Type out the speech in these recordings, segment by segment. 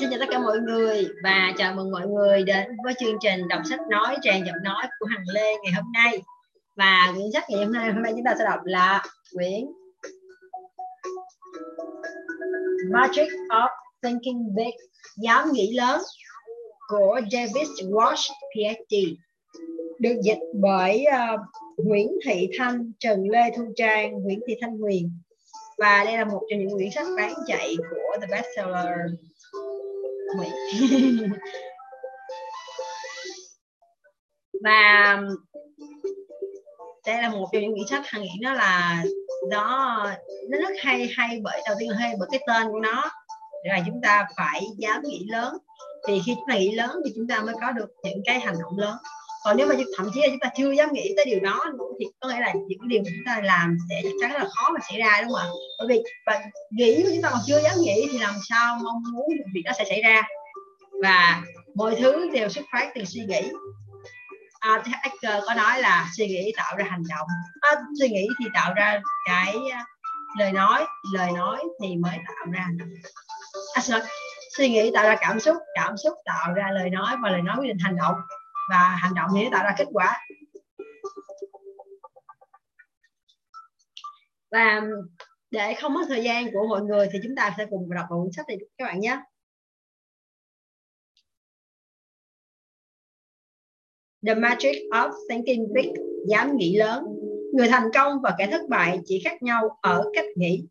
xin chào tất cả mọi người và chào mừng mọi người đến với chương trình đọc sách nói tràn giọng nói của Hằng Lê ngày hôm nay. Và quyển sách ngày hôm nay hôm nay chúng ta sẽ đọc là quyển Magic of Thinking Big, dám nghĩ lớn của David Walsh, PhD. Được dịch bởi uh, Nguyễn Thị Thanh, Trần Lê Thu Trang, Nguyễn Thị Thanh Huyền. Và đây là một trong những quyển sách bán chạy của The Bestseller Mỹ. và đây là một trong những quyển sách thằng nghĩ nó là nó nó rất hay hay bởi, đầu tiên hay bởi cái tên của nó là chúng ta phải dám nghĩ lớn thì khi chúng ta nghĩ lớn thì chúng ta mới có được những cái hành động lớn còn nếu mà thậm chí là chúng ta chưa dám nghĩ tới điều đó thì có nghĩa là những cái điều mà chúng ta làm sẽ chắc chắn là khó mà xảy ra đúng không ạ? Bởi vì và nghĩ mà chúng ta còn chưa dám nghĩ thì làm sao mong muốn việc đó sẽ xảy ra? Và mọi thứ đều xuất phát từ suy nghĩ. À, Ecker có nói là suy nghĩ tạo ra hành động. À, suy nghĩ thì tạo ra cái à, lời nói lời nói thì mới tạo ra à, sorry. suy nghĩ tạo ra cảm xúc cảm xúc tạo ra lời nói và lời nói quyết định hành động và hành động thì tạo ra kết quả và để không mất thời gian của mọi người thì chúng ta sẽ cùng đọc một cuốn sách này các bạn nhé The Magic of Thinking Big, dám nghĩ lớn. Người thành công và kẻ thất bại chỉ khác nhau ở cách nghĩ.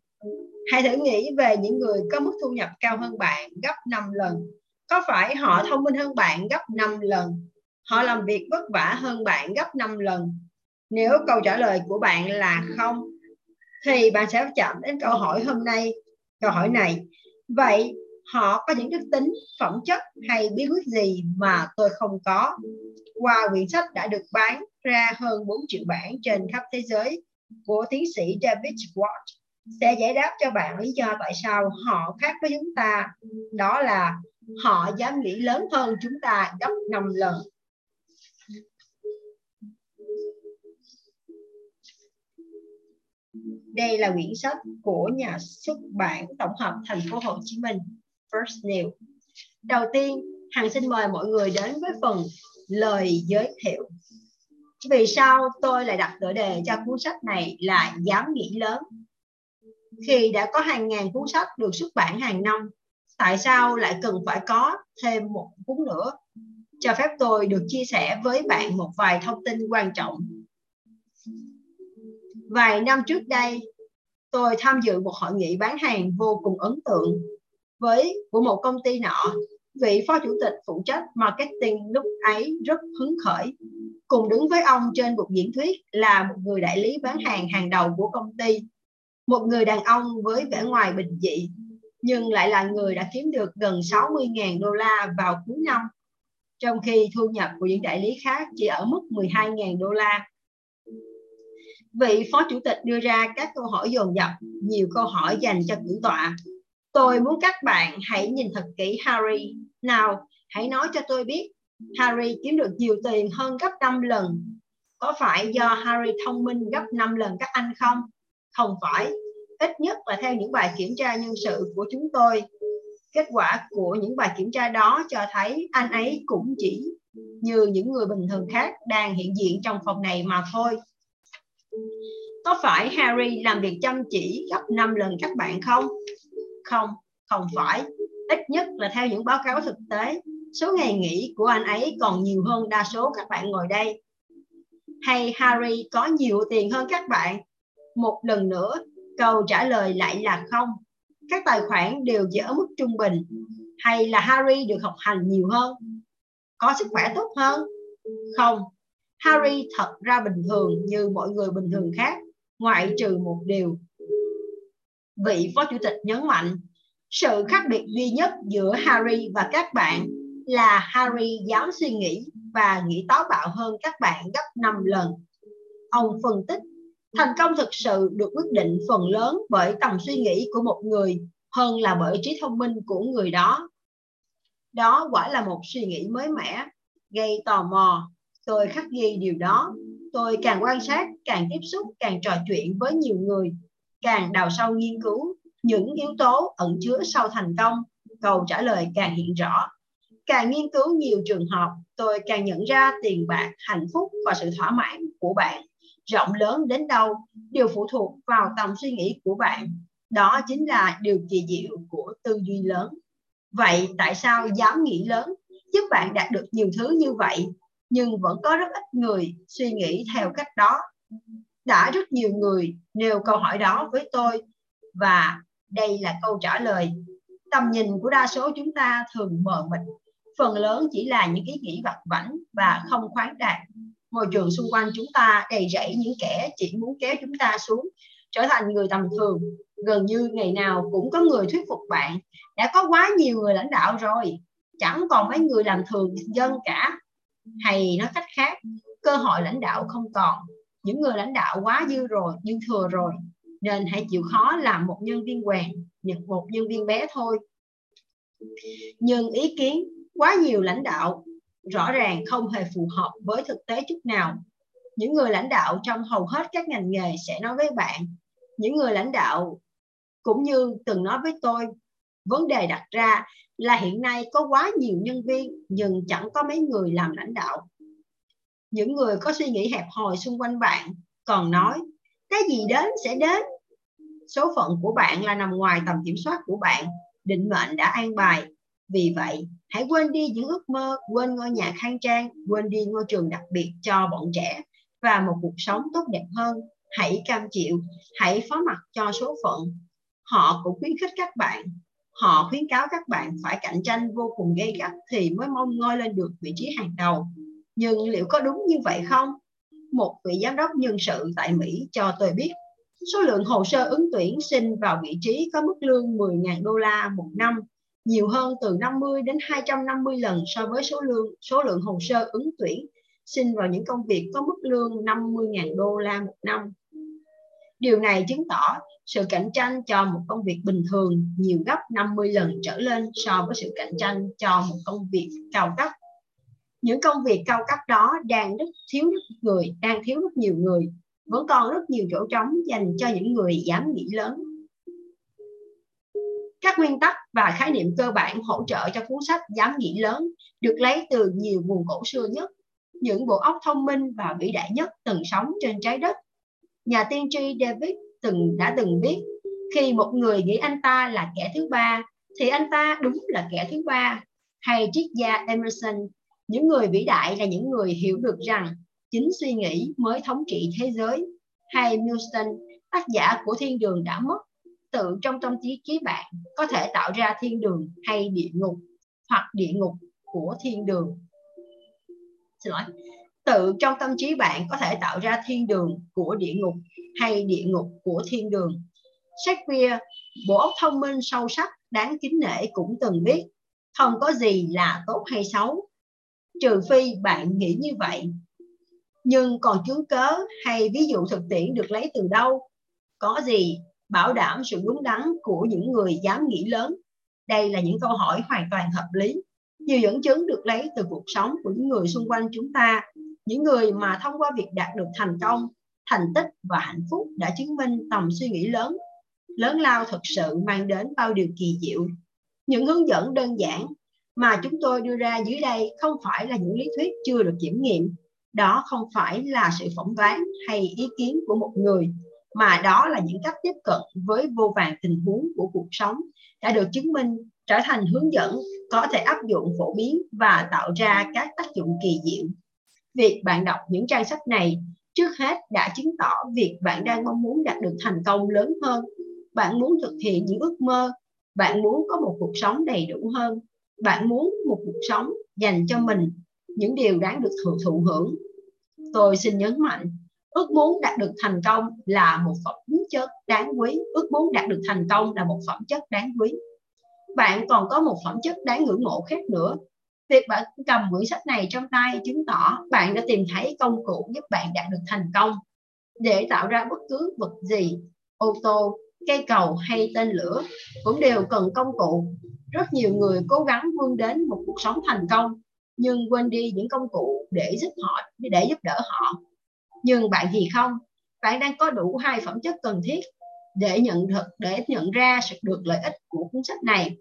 Hãy thử nghĩ về những người có mức thu nhập cao hơn bạn gấp 5 lần. Có phải họ thông minh hơn bạn gấp 5 lần? Họ làm việc vất vả hơn bạn gấp 5 lần. Nếu câu trả lời của bạn là không, thì bạn sẽ chạm đến câu hỏi hôm nay, câu hỏi này. Vậy họ có những đức tính, phẩm chất hay bí quyết gì mà tôi không có? Qua quyển sách đã được bán ra hơn 4 triệu bản trên khắp thế giới của tiến sĩ David Watt sẽ giải đáp cho bạn lý do tại sao họ khác với chúng ta. Đó là họ dám nghĩ lớn hơn chúng ta gấp 5 lần. Đây là quyển sách của nhà xuất bản tổng hợp thành phố Hồ Chí Minh, First New. Đầu tiên, Hằng xin mời mọi người đến với phần lời giới thiệu. Vì sao tôi lại đặt tựa đề cho cuốn sách này là dám nghĩ lớn? Khi đã có hàng ngàn cuốn sách được xuất bản hàng năm, tại sao lại cần phải có thêm một cuốn nữa? Cho phép tôi được chia sẻ với bạn một vài thông tin quan trọng. Vài năm trước đây, tôi tham dự một hội nghị bán hàng vô cùng ấn tượng với của một công ty nọ vị phó chủ tịch phụ trách marketing lúc ấy rất hứng khởi. Cùng đứng với ông trên một diễn thuyết là một người đại lý bán hàng hàng đầu của công ty. Một người đàn ông với vẻ ngoài bình dị, nhưng lại là người đã kiếm được gần 60.000 đô la vào cuối năm, trong khi thu nhập của những đại lý khác chỉ ở mức 12.000 đô la. Vị phó chủ tịch đưa ra các câu hỏi dồn dập, nhiều câu hỏi dành cho cử tọa. Tôi muốn các bạn hãy nhìn thật kỹ Harry nào, hãy nói cho tôi biết Harry kiếm được nhiều tiền hơn gấp 5 lần. Có phải do Harry thông minh gấp 5 lần các anh không? Không phải. Ít nhất là theo những bài kiểm tra nhân sự của chúng tôi. Kết quả của những bài kiểm tra đó cho thấy anh ấy cũng chỉ như những người bình thường khác đang hiện diện trong phòng này mà thôi. Có phải Harry làm việc chăm chỉ gấp 5 lần các bạn không? Không, không phải. Ít nhất là theo những báo cáo thực tế số ngày nghỉ của anh ấy còn nhiều hơn đa số các bạn ngồi đây. Hay Harry có nhiều tiền hơn các bạn? Một lần nữa câu trả lời lại là không. Các tài khoản đều chỉ ở mức trung bình. Hay là Harry được học hành nhiều hơn? Có sức khỏe tốt hơn? Không Harry thật ra bình thường như mọi người bình thường khác ngoại trừ một điều vị phó chủ tịch nhấn mạnh sự khác biệt duy nhất giữa Harry và các bạn là Harry dám suy nghĩ và nghĩ táo bạo hơn các bạn gấp 5 lần. Ông phân tích, thành công thực sự được quyết định phần lớn bởi tầm suy nghĩ của một người hơn là bởi trí thông minh của người đó. Đó quả là một suy nghĩ mới mẻ, gây tò mò. Tôi khắc ghi điều đó. Tôi càng quan sát, càng tiếp xúc, càng trò chuyện với nhiều người, càng đào sâu nghiên cứu những yếu tố ẩn chứa sau thành công câu trả lời càng hiện rõ. Càng nghiên cứu nhiều trường hợp, tôi càng nhận ra tiền bạc, hạnh phúc và sự thỏa mãn của bạn rộng lớn đến đâu đều phụ thuộc vào tầm suy nghĩ của bạn. Đó chính là điều kỳ diệu của tư duy lớn. Vậy tại sao dám nghĩ lớn giúp bạn đạt được nhiều thứ như vậy nhưng vẫn có rất ít người suy nghĩ theo cách đó. Đã rất nhiều người nêu câu hỏi đó với tôi và đây là câu trả lời. Tầm nhìn của đa số chúng ta thường mờ mịt, phần lớn chỉ là những ý nghĩ vặt vảnh và không khoáng đạt. Môi trường xung quanh chúng ta đầy rẫy những kẻ chỉ muốn kéo chúng ta xuống, trở thành người tầm thường. Gần như ngày nào cũng có người thuyết phục bạn, đã có quá nhiều người lãnh đạo rồi, chẳng còn mấy người làm thường dân cả hay nói cách khác, cơ hội lãnh đạo không còn. Những người lãnh đạo quá dư rồi, dư thừa rồi, nên hãy chịu khó làm một nhân viên quèn một nhân viên bé thôi. Nhưng ý kiến quá nhiều lãnh đạo rõ ràng không hề phù hợp với thực tế chút nào. Những người lãnh đạo trong hầu hết các ngành nghề sẽ nói với bạn. Những người lãnh đạo cũng như từng nói với tôi, vấn đề đặt ra là hiện nay có quá nhiều nhân viên nhưng chẳng có mấy người làm lãnh đạo. Những người có suy nghĩ hẹp hòi xung quanh bạn còn nói cái gì đến sẽ đến. Số phận của bạn là nằm ngoài tầm kiểm soát của bạn, định mệnh đã an bài. Vì vậy, hãy quên đi những ước mơ, quên ngôi nhà khang trang, quên đi ngôi trường đặc biệt cho bọn trẻ và một cuộc sống tốt đẹp hơn. Hãy cam chịu, hãy phó mặc cho số phận. Họ cũng khuyến khích các bạn họ khuyến cáo các bạn phải cạnh tranh vô cùng gay gắt thì mới mong ngôi lên được vị trí hàng đầu nhưng liệu có đúng như vậy không một vị giám đốc nhân sự tại Mỹ cho tôi biết, số lượng hồ sơ ứng tuyển xin vào vị trí có mức lương 10.000 đô la một năm, nhiều hơn từ 50 đến 250 lần so với số lượng số lượng hồ sơ ứng tuyển xin vào những công việc có mức lương 50.000 đô la một năm. Điều này chứng tỏ sự cạnh tranh cho một công việc bình thường nhiều gấp 50 lần trở lên so với sự cạnh tranh cho một công việc cao cấp. Những công việc cao cấp đó đang rất thiếu rất người, đang thiếu rất nhiều người, vẫn còn rất nhiều chỗ trống dành cho những người dám nghĩ lớn. Các nguyên tắc và khái niệm cơ bản hỗ trợ cho cuốn sách Dám nghĩ lớn được lấy từ nhiều nguồn cổ xưa nhất, những bộ óc thông minh và vĩ đại nhất từng sống trên trái đất. Nhà tiên tri David từng đã từng biết. Khi một người nghĩ anh ta là kẻ thứ ba, thì anh ta đúng là kẻ thứ ba. Hay triết gia Emerson, những người vĩ đại là những người hiểu được rằng chính suy nghĩ mới thống trị thế giới. Hay Milton, tác giả của thiên đường đã mất, tự trong tâm trí trí bạn có thể tạo ra thiên đường hay địa ngục hoặc địa ngục của thiên đường. Xin lỗi. Tự trong tâm trí bạn có thể tạo ra thiên đường của địa ngục hay địa ngục của thiên đường. Shakespeare, bộ óc thông minh sâu sắc, đáng kính nể cũng từng biết không có gì là tốt hay xấu, trừ phi bạn nghĩ như vậy. Nhưng còn chứng cớ hay ví dụ thực tiễn được lấy từ đâu? Có gì bảo đảm sự đúng đắn của những người dám nghĩ lớn? Đây là những câu hỏi hoàn toàn hợp lý. Nhiều dẫn chứng được lấy từ cuộc sống của những người xung quanh chúng ta, những người mà thông qua việc đạt được thành công thành tích và hạnh phúc đã chứng minh tầm suy nghĩ lớn lớn lao thực sự mang đến bao điều kỳ diệu. Những hướng dẫn đơn giản mà chúng tôi đưa ra dưới đây không phải là những lý thuyết chưa được kiểm nghiệm. Đó không phải là sự phỏng đoán hay ý kiến của một người, mà đó là những cách tiếp cận với vô vàng tình huống của cuộc sống đã được chứng minh, trở thành hướng dẫn có thể áp dụng phổ biến và tạo ra các tác dụng kỳ diệu. Việc bạn đọc những trang sách này trước hết, đã chứng tỏ việc bạn đang mong muốn đạt được thành công lớn hơn. Bạn muốn thực hiện những ước mơ. Bạn muốn có một cuộc sống đầy đủ hơn. Bạn muốn một cuộc sống dành cho mình. Những điều đáng được thụ thụ hưởng. Tôi xin nhấn mạnh, ước muốn đạt được thành công là một phẩm chất đáng quý. Ước muốn đạt được thành công là một phẩm chất đáng quý. Bạn còn có một phẩm chất đáng ngưỡng mộ khác nữa. Việc bạn cầm quyển sách này trong tay chứng tỏ bạn đã tìm thấy công cụ giúp bạn đạt được thành công. Để tạo ra bất cứ vật gì, ô tô, cây cầu hay tên lửa cũng đều cần công cụ. Rất nhiều người cố gắng vươn đến một cuộc sống thành công nhưng quên đi những công cụ để giúp họ để giúp đỡ họ. Nhưng bạn thì không, bạn đang có đủ hai phẩm chất cần thiết để nhận được để nhận ra sự được lợi ích của cuốn sách này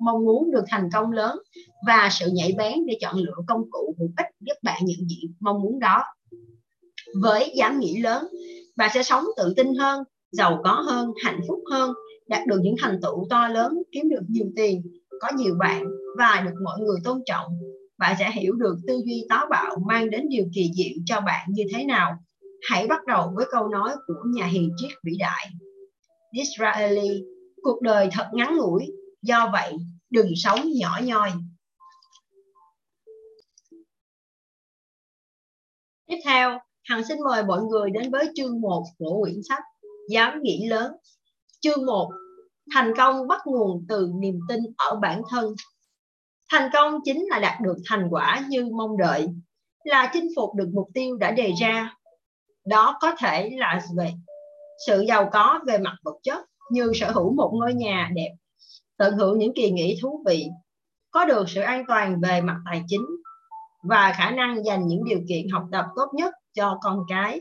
mong muốn được thành công lớn và sự nhạy bén để chọn lựa công cụ hữu ích giúp bạn nhận diện mong muốn đó. Với dám nghĩ lớn, bạn sẽ sống tự tin hơn, giàu có hơn, hạnh phúc hơn, đạt được những thành tựu to lớn, kiếm được nhiều tiền, có nhiều bạn và được mọi người tôn trọng. Bạn sẽ hiểu được tư duy táo bạo mang đến điều kỳ diệu cho bạn như thế nào. Hãy bắt đầu với câu nói của nhà hiền triết vĩ đại Disraeli, cuộc đời thật ngắn ngủi, do vậy đừng sống nhỏ nhoi. Tiếp theo, Hằng xin mời mọi người đến với chương 1 của quyển sách Dám nghĩ lớn. Chương 1 Thành công bắt nguồn từ niềm tin ở bản thân. Thành công chính là đạt được thành quả như mong đợi, là chinh phục được mục tiêu đã đề ra. Đó có thể là về sự giàu có về mặt vật chất như sở hữu một ngôi nhà đẹp, tận hưởng những kỳ nghỉ thú vị, có được sự an toàn về mặt tài chính và khả năng dành những điều kiện học tập tốt nhất cho con cái.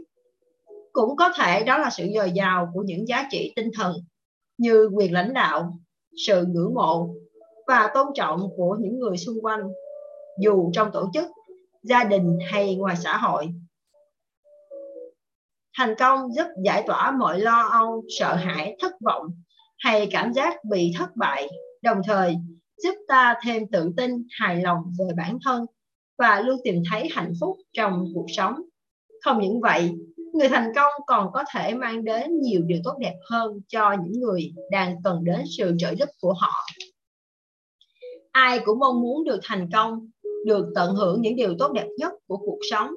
Cũng có thể đó là sự dồi dào của những giá trị tinh thần như quyền lãnh đạo, sự ngưỡng mộ và tôn trọng của những người xung quanh, dù trong tổ chức, gia đình hay ngoài xã hội. Thành công giúp giải tỏa mọi lo âu, sợ hãi, thất vọng hay cảm giác bị thất bại, đồng thời giúp ta thêm tự tin, hài lòng về bản thân và luôn tìm thấy hạnh phúc trong cuộc sống. Không những vậy, người thành công còn có thể mang đến nhiều điều tốt đẹp hơn cho những người đang cần đến sự trợ giúp của họ. Ai cũng mong muốn được thành công, được tận hưởng những điều tốt đẹp nhất của cuộc sống.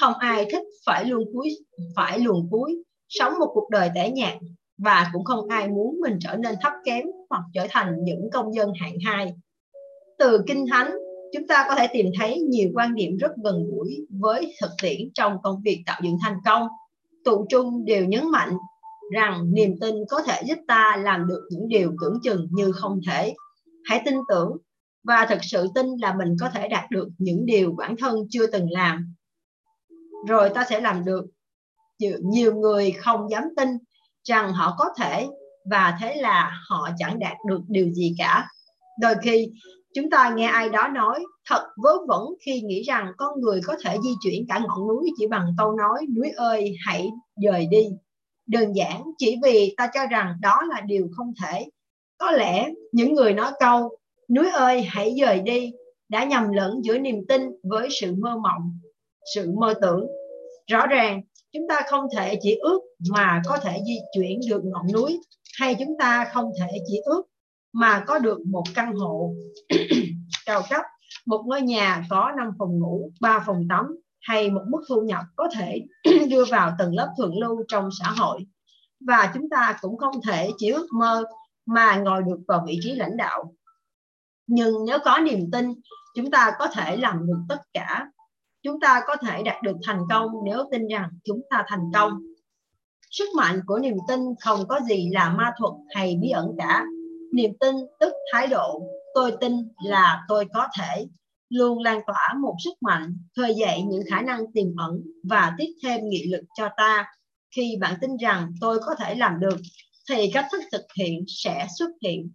Không ai thích phải luôn cuối phải luồn cuối, sống một cuộc đời tẻ nhạt và cũng không ai muốn mình trở nên thấp kém hoặc trở thành những công dân hạng hai. Từ kinh thánh, chúng ta có thể tìm thấy nhiều quan điểm rất gần gũi với thực tiễn trong công việc tạo dựng thành công. Tụ trung đều nhấn mạnh rằng niềm tin có thể giúp ta làm được những điều tưởng chừng như không thể. Hãy tin tưởng và thực sự tin là mình có thể đạt được những điều bản thân chưa từng làm. Rồi ta sẽ làm được. Nhiều người không dám tin rằng họ có thể và thế là họ chẳng đạt được điều gì cả. Đôi khi, chúng ta nghe ai đó nói, thật vớ vẩn khi nghĩ rằng con người có thể di chuyển cả ngọn núi chỉ bằng câu nói, núi ơi, hãy rời đi. Đơn giản, chỉ vì ta cho rằng đó là điều không thể. Có lẽ những người nói câu, núi ơi, hãy rời đi, đã nhầm lẫn giữa niềm tin với sự mơ mộng, sự mơ tưởng. Rõ ràng chúng ta không thể chỉ ước mà có thể di chuyển được ngọn núi hay chúng ta không thể chỉ ước mà có được một căn hộ cao cấp, một ngôi nhà có 5 phòng ngủ, 3 phòng tắm hay một mức thu nhập có thể đưa vào tầng lớp thượng lưu trong xã hội. Và chúng ta cũng không thể chỉ ước mơ mà ngồi được vào vị trí lãnh đạo. Nhưng nếu có niềm tin, chúng ta có thể làm được tất cả. Chúng ta có thể đạt được thành công nếu tin rằng chúng ta thành công. Sức mạnh của niềm tin không có gì là ma thuật hay bí ẩn cả. Niềm tin tức thái độ, tôi tin là tôi có thể, luôn lan tỏa một sức mạnh, khơi dậy những khả năng tiềm ẩn và tiếp thêm nghị lực cho ta. Khi bạn tin rằng tôi có thể làm được, thì cách thức thực hiện sẽ xuất hiện.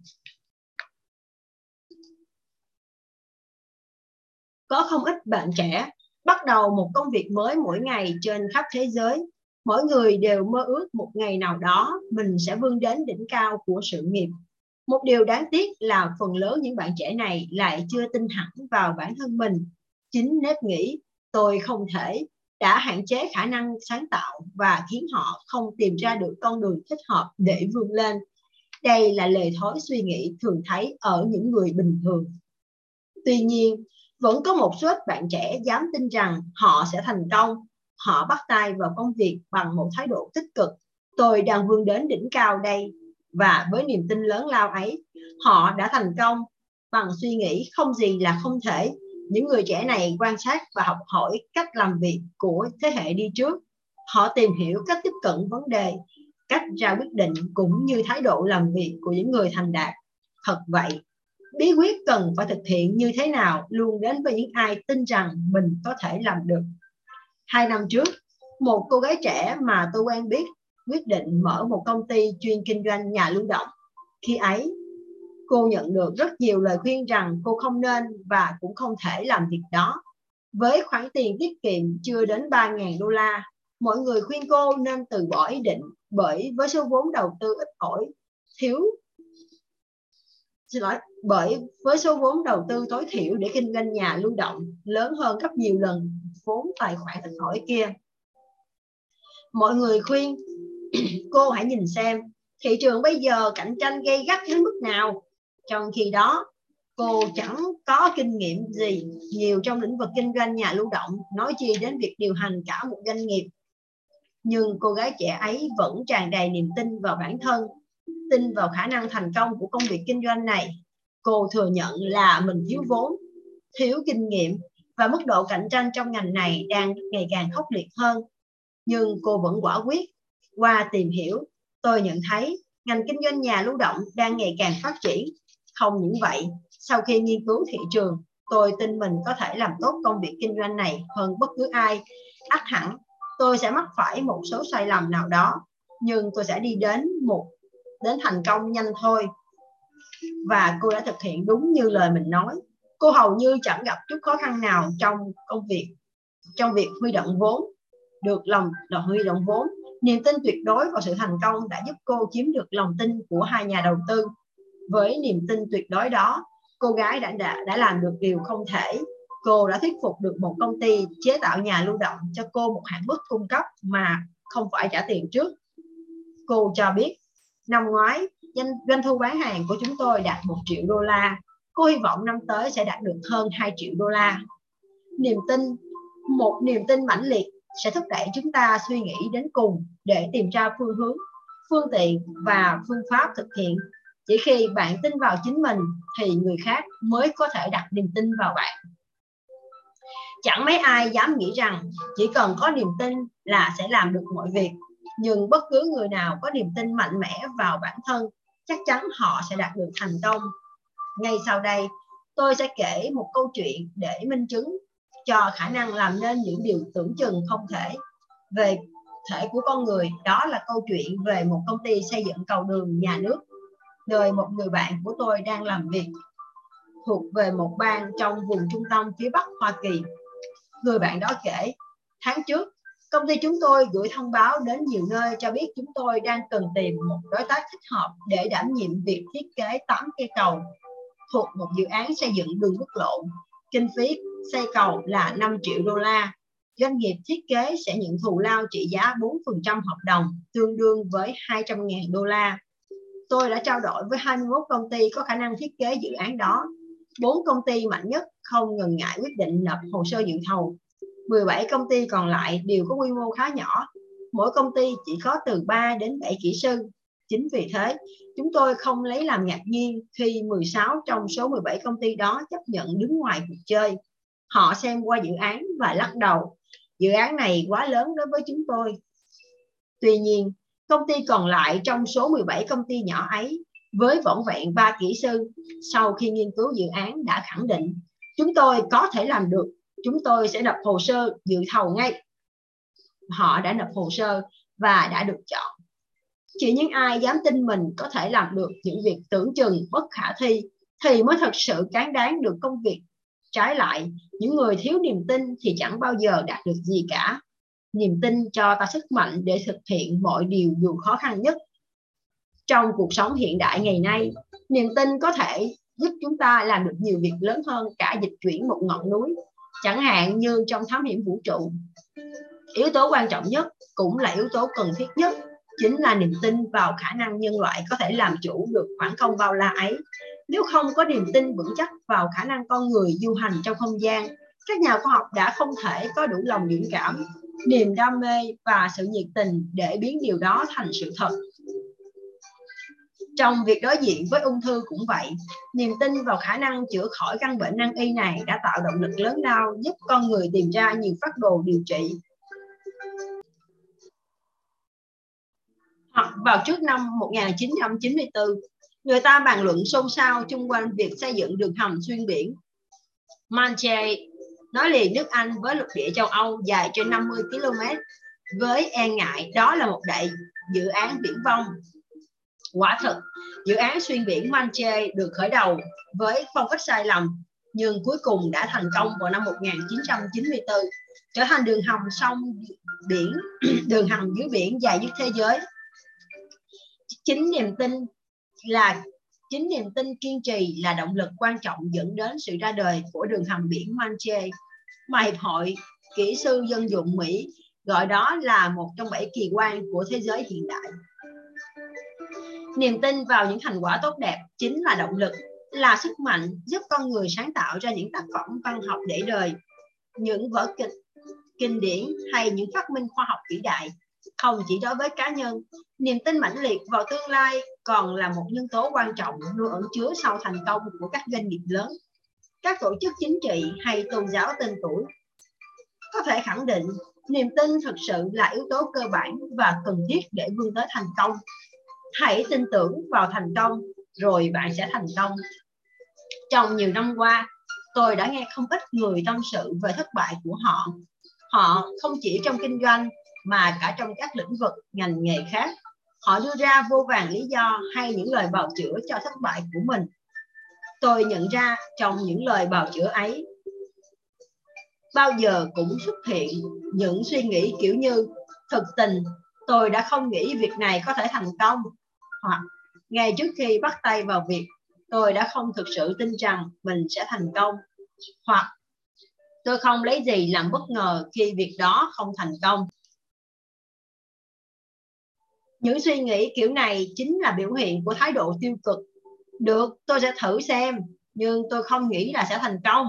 Có không ít bạn trẻ bắt đầu một công việc mới mỗi ngày trên khắp thế giới mỗi người đều mơ ước một ngày nào đó mình sẽ vươn đến đỉnh cao của sự nghiệp một điều đáng tiếc là phần lớn những bạn trẻ này lại chưa tin hẳn vào bản thân mình. Chính nếp nghĩ tôi không thể đã hạn chế khả năng sáng tạo và khiến họ không tìm ra được con đường thích hợp để vươn lên. Đây là lề thói suy nghĩ thường thấy ở những người bình thường. Tuy nhiên, vẫn có một số ít bạn trẻ dám tin rằng họ sẽ thành công. Họ bắt tay vào công việc bằng một thái độ tích cực. Tôi đang vươn đến đỉnh cao đây và với niềm tin lớn lao ấy, họ đã thành công bằng suy nghĩ không gì là không thể, những người trẻ này quan sát và học hỏi cách làm việc của thế hệ đi trước họ tìm hiểu cách tiếp cận vấn đề, cách ra quyết định cũng như thái độ làm việc của những người thành đạt thật vậy bí quyết cần phải thực hiện như thế nào luôn đến với những ai tin rằng mình có thể làm được hai năm trước một cô gái trẻ mà tôi quen biết quyết định mở một công ty chuyên kinh doanh nhà lưu động. Khi ấy, Cô nhận được rất nhiều lời khuyên rằng cô không nên và cũng không thể làm việc đó. Với khoản tiền tiết kiệm chưa đến 3.000 đô la, mọi người khuyên cô nên từ bỏ ý định bởi với số vốn đầu tư ít ỏi, thiếu xin lỗi bởi với số vốn đầu tư tối thiểu để kinh doanh nhà lưu động lớn hơn gấp nhiều lần vốn tài khoản ít ỏi kia. Mọi người khuyên cô hãy nhìn xem thị trường bây giờ cạnh tranh gây gắt đến mức nào. Trong khi đó, cô chẳng có kinh nghiệm gì nhiều trong lĩnh vực kinh doanh nhà lưu động nói chi đến việc điều hành cả một doanh nghiệp. Nhưng cô gái trẻ ấy vẫn tràn đầy niềm tin vào bản thân, tin vào khả năng thành công của công việc kinh doanh này cô thừa nhận là mình thiếu vốn, thiếu kinh nghiệm và mức độ cạnh tranh trong ngành này đang ngày càng khốc liệt hơn. Nhưng cô vẫn quả quyết qua tìm hiểu. Tôi nhận thấy ngành kinh doanh nhà lưu động đang ngày càng phát triển. Không những vậy, sau khi nghiên cứu thị trường, tôi tin mình có thể làm tốt công việc kinh doanh này hơn bất cứ ai. Ắt hẳn, tôi sẽ mắc phải một số sai lầm nào đó, nhưng tôi sẽ đi đến một, đến thành công nhanh thôi và cô đã thực hiện đúng như lời mình nói. Cô hầu như chẳng gặp chút khó khăn nào trong công việc trong việc huy động vốn được lòng là huy động vốn. Niềm tin tuyệt đối vào sự thành công đã giúp cô chiếm được lòng tin của hai nhà đầu tư. Với niềm tin tuyệt đối đó cô gái đã, đã đã làm được điều không thể. Cô đã thuyết phục được một công ty chế tạo nhà lưu động cho cô một hạn mức cung cấp mà không phải trả tiền trước. Cô cho biết năm ngoái doanh, doanh thu bán hàng của chúng tôi đạt 1 triệu đô la. Cô hy vọng năm tới sẽ đạt được hơn 2 triệu đô la. Niềm tin một niềm tin mãnh liệt sẽ thúc đẩy chúng ta suy nghĩ đến cùng để tìm ra phương hướng phương tiện và phương pháp thực hiện. Chỉ khi bạn tin vào chính mình thì người khác mới có thể đặt niềm tin vào bạn. Chẳng mấy ai dám nghĩ rằng chỉ cần có niềm tin là sẽ làm được mọi việc nhưng bất cứ người nào có niềm tin mạnh mẽ vào bản thân chắc chắn họ sẽ đạt được thành công. Ngay sau đây, tôi sẽ kể một câu chuyện để minh chứng cho khả năng làm nên những điều tưởng chừng không thể. Về thể của con người, đó là câu chuyện về một công ty xây dựng cầu đường nhà nước, nơi một người bạn của tôi đang làm việc, thuộc về một bang trong vùng trung tâm phía bắc hoa kỳ. Người bạn đó kể, tháng trước công ty chúng tôi gửi thông báo đến nhiều nơi cho biết chúng tôi đang cần tìm một đối tác thích hợp để đảm nhiệm việc thiết kế 8 cây cầu thuộc một dự án xây dựng đường quốc lộ kinh phí xây cầu là 5 triệu đô la. Doanh nghiệp thiết kế sẽ nhận thù lao trị giá 4% hợp đồng, tương đương với 200.000 đô la. Tôi đã trao đổi với 21 công ty có khả năng thiết kế dự án đó. Bốn công ty mạnh nhất không ngần ngại quyết định nộp hồ sơ dự thầu. 17 công ty còn lại đều có quy mô khá nhỏ. Mỗi công ty chỉ có từ 3 đến 7 kỹ sư. Chính vì thế, chúng tôi không lấy làm ngạc nhiên khi 16 trong số 17 công ty đó chấp nhận đứng ngoài cuộc chơi họ xem qua dự án và lắc đầu dự án này quá lớn đối với chúng tôi tuy nhiên công ty còn lại trong số 17 công ty nhỏ ấy với vỏn vẹn ba kỹ sư sau khi nghiên cứu dự án đã khẳng định chúng tôi có thể làm được chúng tôi sẽ nộp hồ sơ dự thầu ngay. Họ đã nộp hồ sơ và đã được chọn. Chỉ những ai dám tin mình có thể làm được những việc tưởng chừng bất khả thi thì mới thật sự cán đáng được công việc. Trái lại, những người thiếu niềm tin thì chẳng bao giờ đạt được gì cả. Niềm tin cho ta sức mạnh để thực hiện mọi điều dù khó khăn nhất. Trong cuộc sống hiện đại ngày nay, niềm tin có thể giúp chúng ta làm được nhiều việc lớn hơn cả dịch chuyển một ngọn núi chẳng hạn như trong thám hiểm vũ trụ, yếu tố quan trọng nhất cũng là yếu tố cần thiết nhất, chính là niềm tin vào khả năng nhân loại có thể làm chủ được khoảng không bao la ấy. Nếu không có niềm tin vững chắc vào khả năng con người du hành trong không gian, các nhà khoa học đã không thể có đủ lòng dũng cảm, niềm đam mê và sự nhiệt tình để biến điều đó thành sự thật trong việc đối diện với ung thư cũng vậy, niềm tin vào khả năng chữa khỏi căn bệnh nan y này đã tạo động lực lớn lao giúp con người tìm ra nhiều phát đồ điều trị. Hoặc vào trước năm 1994 người ta bàn luận xôn xao chung quanh việc xây dựng đường hầm xuyên biển. Manche nói liền nước Anh với lục địa châu Âu dài trên 50 km với e ngại đó là một đại dự án viễn vông Quả thực, dự án xuyên biển Manche được khởi đầu với phong cách sai lầm, nhưng cuối cùng đã thành công vào năm 1994, trở thành đường hầm sông biển, đường hầm dưới biển dài nhất thế giới. Chính niềm tin là chính niềm tin kiên trì là động lực quan trọng dẫn đến sự ra đời của đường hầm biển Manche mà Hiệp hội Kỹ sư Dân dụng Mỹ gọi đó là một trong bảy kỳ quan của thế giới hiện đại. Niềm tin vào những thành quả tốt đẹp chính là động lực, là sức mạnh giúp con người sáng tạo ra những tác phẩm văn học để đời, những vở kịch, kinh điển hay những phát minh khoa học vĩ đại. Không chỉ đối với cá nhân, niềm tin mãnh liệt vào tương lai còn là một nhân tố quan trọng luôn ẩn chứa sau thành công của các doanh nghiệp lớn, các tổ chức chính trị hay tôn giáo tên tuổi. Có thể khẳng định, niềm tin thực sự là yếu tố cơ bản và cần thiết để vươn tới thành công hãy tin tưởng vào thành công, rồi bạn sẽ thành công. Trong nhiều năm qua, tôi đã nghe không ít người tâm sự về thất bại của họ. Họ không chỉ trong kinh doanh, mà cả trong các lĩnh vực, ngành nghề khác. Họ đưa ra vô vàng lý do hay những lời bào chữa cho thất bại của mình. Tôi nhận ra trong những lời bào chữa ấy, bao giờ cũng xuất hiện những suy nghĩ kiểu như, thực tình, tôi đã không nghĩ việc này có thể thành công hoặc, ngay trước khi bắt tay vào việc, tôi đã không thực sự tin rằng mình sẽ thành công. Hoặc, tôi không lấy gì làm bất ngờ khi việc đó không thành công. Những suy nghĩ kiểu này chính là biểu hiện của thái độ tiêu cực. Được, tôi sẽ thử xem, nhưng tôi không nghĩ là sẽ thành công.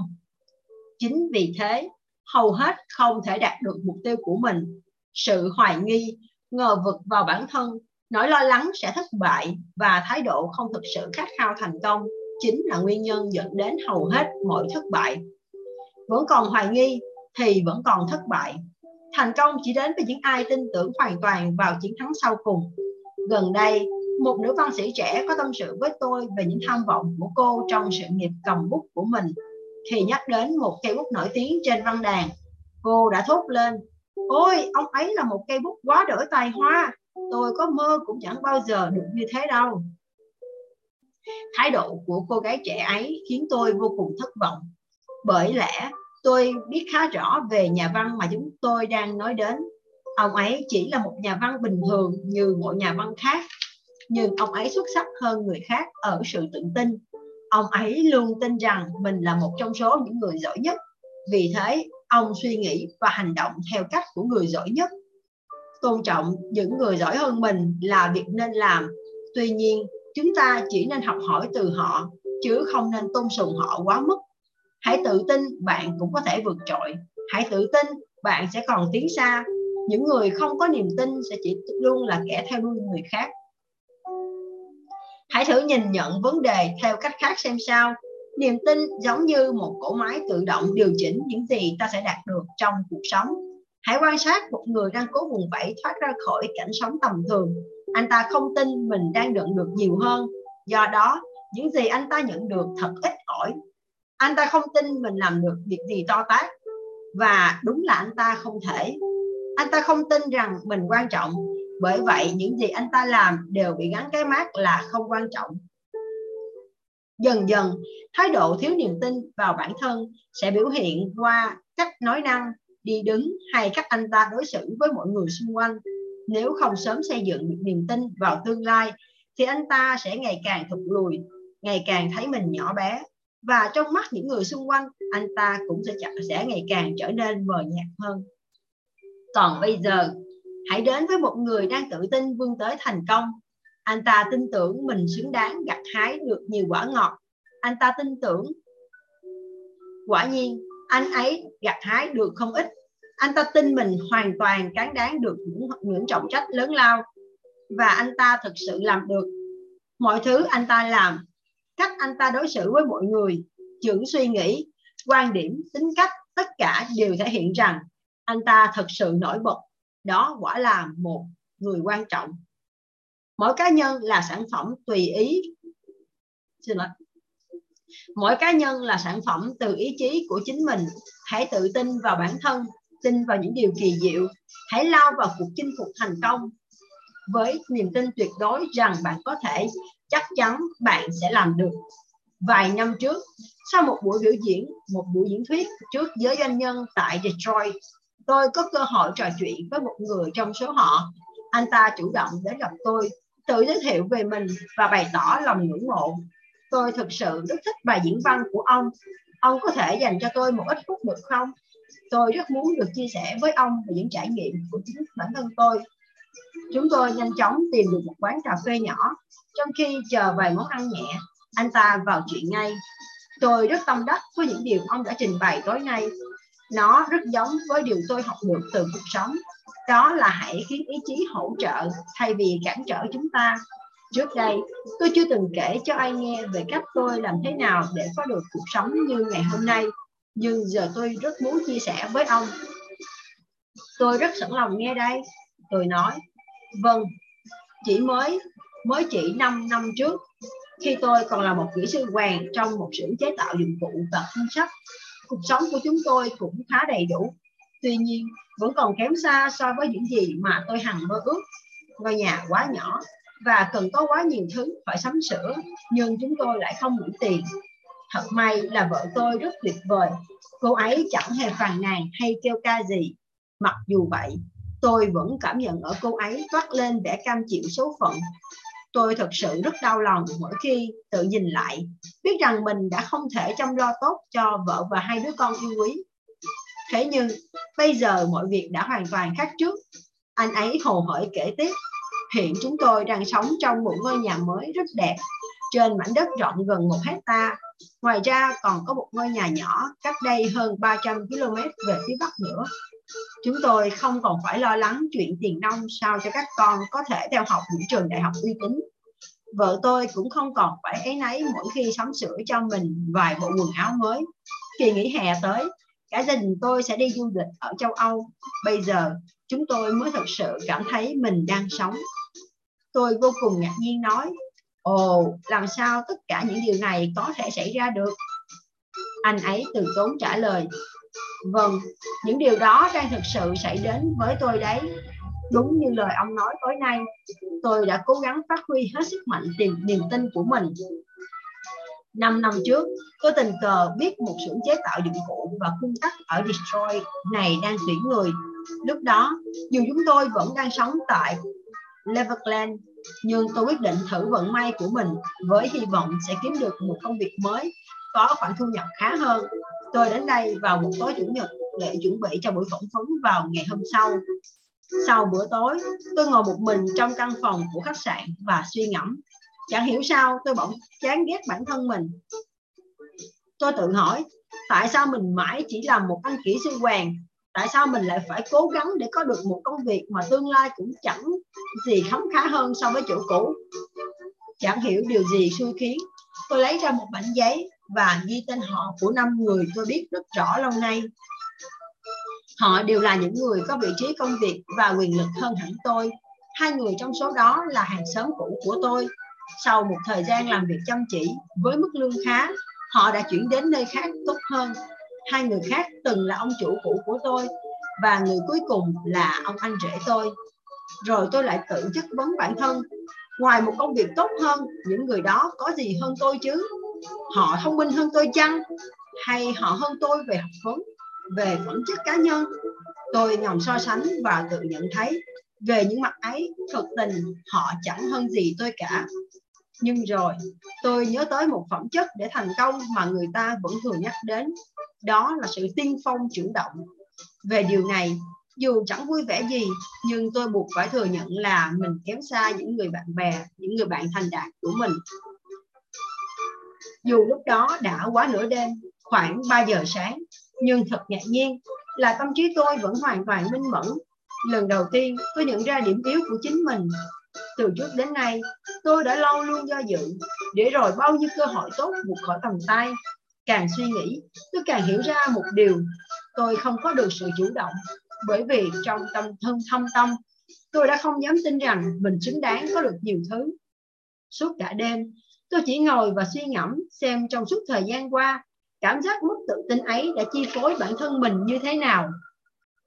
Chính vì thế, hầu hết không thể đạt được mục tiêu của mình. Sự hoài nghi, ngờ vực vào bản thân nỗi lo lắng sẽ thất bại và thái độ không thực sự khát khao thành công chính là nguyên nhân dẫn đến hầu hết mọi thất bại. Vẫn còn hoài nghi thì vẫn còn thất bại. Thành công chỉ đến với những ai tin tưởng hoàn toàn vào chiến thắng sau cùng. Gần đây, một nữ văn sĩ trẻ có tâm sự với tôi về những tham vọng của cô trong sự nghiệp cầm bút của mình. Khi nhắc đến một cây bút nổi tiếng trên văn đàn, cô đã thốt lên, ôi, ông ấy là một cây bút quá đổi tài hoa tôi có mơ cũng chẳng bao giờ được như thế đâu. Thái độ của cô gái trẻ ấy khiến tôi vô cùng thất vọng. Bởi lẽ tôi biết khá rõ về nhà văn mà chúng tôi đang nói đến. Ông ấy chỉ là một nhà văn bình thường như mọi nhà văn khác, nhưng ông ấy xuất sắc hơn người khác ở sự tự tin. Ông ấy luôn tin rằng mình là một trong số những người giỏi nhất. Vì thế, ông suy nghĩ và hành động theo cách của người giỏi nhất tôn trọng những người giỏi hơn mình là việc nên làm. Tuy nhiên, chúng ta chỉ nên học hỏi từ họ, chứ không nên tôn sùng họ quá mức. Hãy tự tin bạn cũng có thể vượt trội. Hãy tự tin bạn sẽ còn tiến xa. Những người không có niềm tin sẽ chỉ luôn là kẻ theo đuôi người khác. Hãy thử nhìn nhận vấn đề theo cách khác xem sao. Niềm tin giống như một cỗ máy tự động điều chỉnh những gì ta sẽ đạt được trong cuộc sống. Hãy quan sát một người đang cố vùng vẫy thoát ra khỏi cảnh sống tầm thường. Anh ta không tin mình đang nhận được nhiều hơn. Do đó, những gì anh ta nhận được thật ít ỏi. Anh ta không tin mình làm được việc gì to tát. Và đúng là anh ta không thể. Anh ta không tin rằng mình quan trọng. Bởi vậy, những gì anh ta làm đều bị gắn cái mát là không quan trọng. Dần dần, thái độ thiếu niềm tin vào bản thân sẽ biểu hiện qua cách nói năng đi đứng hay cách anh ta đối xử với mọi người xung quanh. Nếu không sớm xây dựng được niềm tin vào tương lai, thì anh ta sẽ ngày càng thụt lùi, ngày càng thấy mình nhỏ bé. Và trong mắt những người xung quanh, anh ta cũng sẽ sẽ ngày càng trở nên mờ nhạt hơn. Còn bây giờ, hãy đến với một người đang tự tin vươn tới thành công. Anh ta tin tưởng mình xứng đáng gặt hái được nhiều quả ngọt. Anh ta tin tưởng, quả nhiên anh ấy gặt hái được không ít. Anh ta tin mình hoàn toàn cán đáng được những, những trọng trách lớn lao. Và anh ta thực sự làm được. Mọi thứ anh ta làm cách anh ta đối xử với mọi người những suy nghĩ quan điểm tính cách tất cả đều thể hiện rằng anh ta thật sự nổi bật. Đó quả là một người quan trọng. Mỗi cá nhân là sản phẩm tùy ý. Xin lỗi mỗi cá nhân là sản phẩm từ ý chí của chính mình. Hãy tự tin vào bản thân, tin vào những điều kỳ diệu. Hãy lao vào cuộc chinh phục thành công. Với niềm tin tuyệt đối rằng bạn có thể, chắc chắn bạn sẽ làm được. Vài năm trước, sau một buổi biểu diễn, một buổi diễn thuyết trước giới doanh nhân tại Detroit, tôi có cơ hội trò chuyện với một người trong số họ. Anh ta chủ động đến gặp tôi, tự giới thiệu về mình và bày tỏ lòng ngưỡng mộ tôi thực sự rất thích bài diễn văn của ông. Ông có thể dành cho tôi một ít phút được không? Tôi rất muốn được chia sẻ với ông về những trải nghiệm của chính bản thân tôi. Chúng tôi nhanh chóng tìm được một quán cà phê nhỏ. Trong khi chờ vài món ăn nhẹ, anh ta vào chuyện ngay. Tôi rất tâm đắc với những điều ông đã trình bày tối nay. Nó rất giống với điều tôi học được từ cuộc sống. Đó là hãy khiến ý chí hỗ trợ thay vì cản trở chúng ta trước đây, tôi chưa từng kể cho ai nghe về cách tôi làm thế nào để có được cuộc sống như ngày hôm nay, nhưng giờ tôi rất muốn chia sẻ với ông. Tôi rất sẵn lòng nghe đây, tôi nói. Vâng chỉ mới mới chỉ 5 năm trước, khi tôi còn là một kỹ sư hoàng trong một xưởng chế tạo dụng cụ và khung sắt, cuộc sống của chúng tôi cũng khá đầy đủ. Tuy nhiên, vẫn còn kém xa so với những gì mà tôi hằng mơ ước. Ngôi nhà quá nhỏ và cần có quá nhiều thứ phải sắm sửa, nhưng chúng tôi lại không đủ tiền. Thật may là vợ tôi rất tuyệt vời. Cô ấy chẳng hề phàn nàn hay kêu ca gì. Mặc dù vậy, tôi vẫn cảm nhận ở cô ấy toát lên vẻ cam chịu số phận. Tôi thật sự rất đau lòng mỗi khi tự nhìn lại, biết rằng mình đã không thể chăm lo tốt cho vợ và hai đứa con yêu quý. Thế nhưng, bây giờ mọi việc đã hoàn toàn khác trước. Anh ấy hồ hởi kể tiếp hiện chúng tôi đang sống trong một ngôi nhà mới rất đẹp. Trên mảnh đất rộng gần một hecta. Ngoài ra còn có một ngôi nhà nhỏ cách đây hơn 300 km về phía bắc nữa. Chúng tôi không còn phải lo lắng chuyện tiền nông sao cho các con có thể theo học những trường đại học uy tín. Vợ tôi cũng không còn phải ấy nấy mỗi khi sắm sửa cho mình vài bộ quần áo mới. Kỳ nghỉ hè tới, cả gia đình tôi sẽ đi du lịch ở châu Âu. Bây giờ, chúng tôi mới thật sự cảm thấy mình đang sống tôi vô cùng ngạc nhiên nói, ồ, làm sao tất cả những điều này có thể xảy ra được? Anh ấy từ tốn trả lời vâng những điều đó đang thực sự xảy đến với tôi đấy. Đúng như lời ông nói tối nay, tôi đã cố gắng phát huy hết sức mạnh tìm niềm tin của mình. Năm năm trước tôi tình cờ biết một xưởng chế tạo dụng cụ và cung cấp ở Detroit này đang tuyển người. Lúc đó, dù chúng tôi vẫn đang sống tại Leverland nhưng tôi quyết định thử vận may của mình, với hy vọng sẽ kiếm được một công việc mới, có khoản thu nhập khá hơn. Tôi đến đây vào một tối chủ nhật để chuẩn bị cho buổi phỏng vấn vào ngày hôm sau. Sau bữa tối, tôi ngồi một mình trong căn phòng của khách sạn và suy ngẫm. Chẳng hiểu sao, tôi bỗng chán ghét bản thân mình. Tôi tự hỏi, tại sao mình mãi chỉ làm một anh kỹ sư hoàng tại sao mình lại phải cố gắng để có được một công việc mà tương lai cũng chẳng gì khấm khá hơn so với chỗ cũ? Chẳng hiểu điều gì xui khiến. Tôi lấy ra một bản giấy và ghi tên họ của năm người tôi biết rất rõ lâu nay. Họ đều là những người có vị trí công việc và quyền lực hơn hẳn tôi. Hai người trong số đó là hàng xóm cũ của tôi. Sau một thời gian làm việc chăm chỉ với mức lương khá, họ đã chuyển đến nơi khác tốt hơn hai người khác từng là ông chủ cũ của tôi và người cuối cùng là ông anh rể tôi. Rồi tôi lại tự chất vấn bản thân. Ngoài một công việc tốt hơn, những người đó có gì hơn tôi chứ? Họ thông minh hơn tôi chăng? Hay họ hơn tôi về học vấn, về phẩm chất cá nhân? Tôi ngầm so sánh và tự nhận thấy, về những mặt ấy, thực tình họ chẳng hơn gì tôi cả. Nhưng rồi, tôi nhớ tới một phẩm chất để thành công mà người ta vẫn thường nhắc đến đó là sự tiên phong chủ động. Về điều này, dù chẳng vui vẻ gì, nhưng tôi buộc phải thừa nhận là mình kém xa những người bạn bè, những người bạn thành đạt của mình. Dù lúc đó đã quá nửa đêm, khoảng 3 giờ sáng, nhưng thật ngạc nhiên là tâm trí tôi vẫn hoàn toàn minh mẫn. Lần đầu tiên, tôi nhận ra điểm yếu của chính mình. Từ trước đến nay, tôi đã lâu luôn do dự để rồi bao nhiêu cơ hội tốt vụt khỏi tầm tay càng suy nghĩ, tôi càng hiểu ra một điều tôi không có được sự chủ động, bởi vì trong tâm thân thâm tâm, tôi đã không dám tin rằng mình xứng đáng có được nhiều thứ suốt cả đêm, tôi chỉ ngồi và suy ngẫm xem trong suốt thời gian qua, cảm giác mất tự tin ấy đã chi phối bản thân mình như thế nào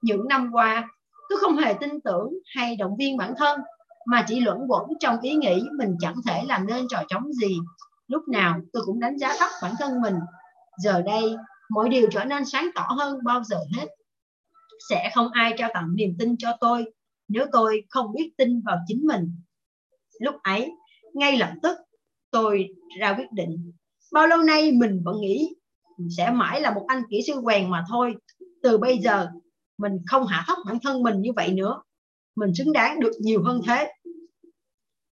những năm qua, tôi không hề tin tưởng hay động viên bản thân, mà chỉ luẩn quẩn trong ý nghĩ mình chẳng thể làm nên trò trống gì. Lúc nào tôi cũng đánh giá thấp bản thân mình. Giờ đây, mọi điều trở nên sáng tỏ hơn bao giờ hết. Sẽ không ai trao tặng niềm tin cho tôi nếu tôi không biết tin vào chính mình. Lúc ấy, ngay lập tức tôi ra quyết định. Bao lâu nay mình vẫn nghĩ sẽ mãi là một anh kỹ sư quèn mà thôi. Từ bây giờ, mình không hạ thấp bản thân mình như vậy nữa. Mình xứng đáng được nhiều hơn thế.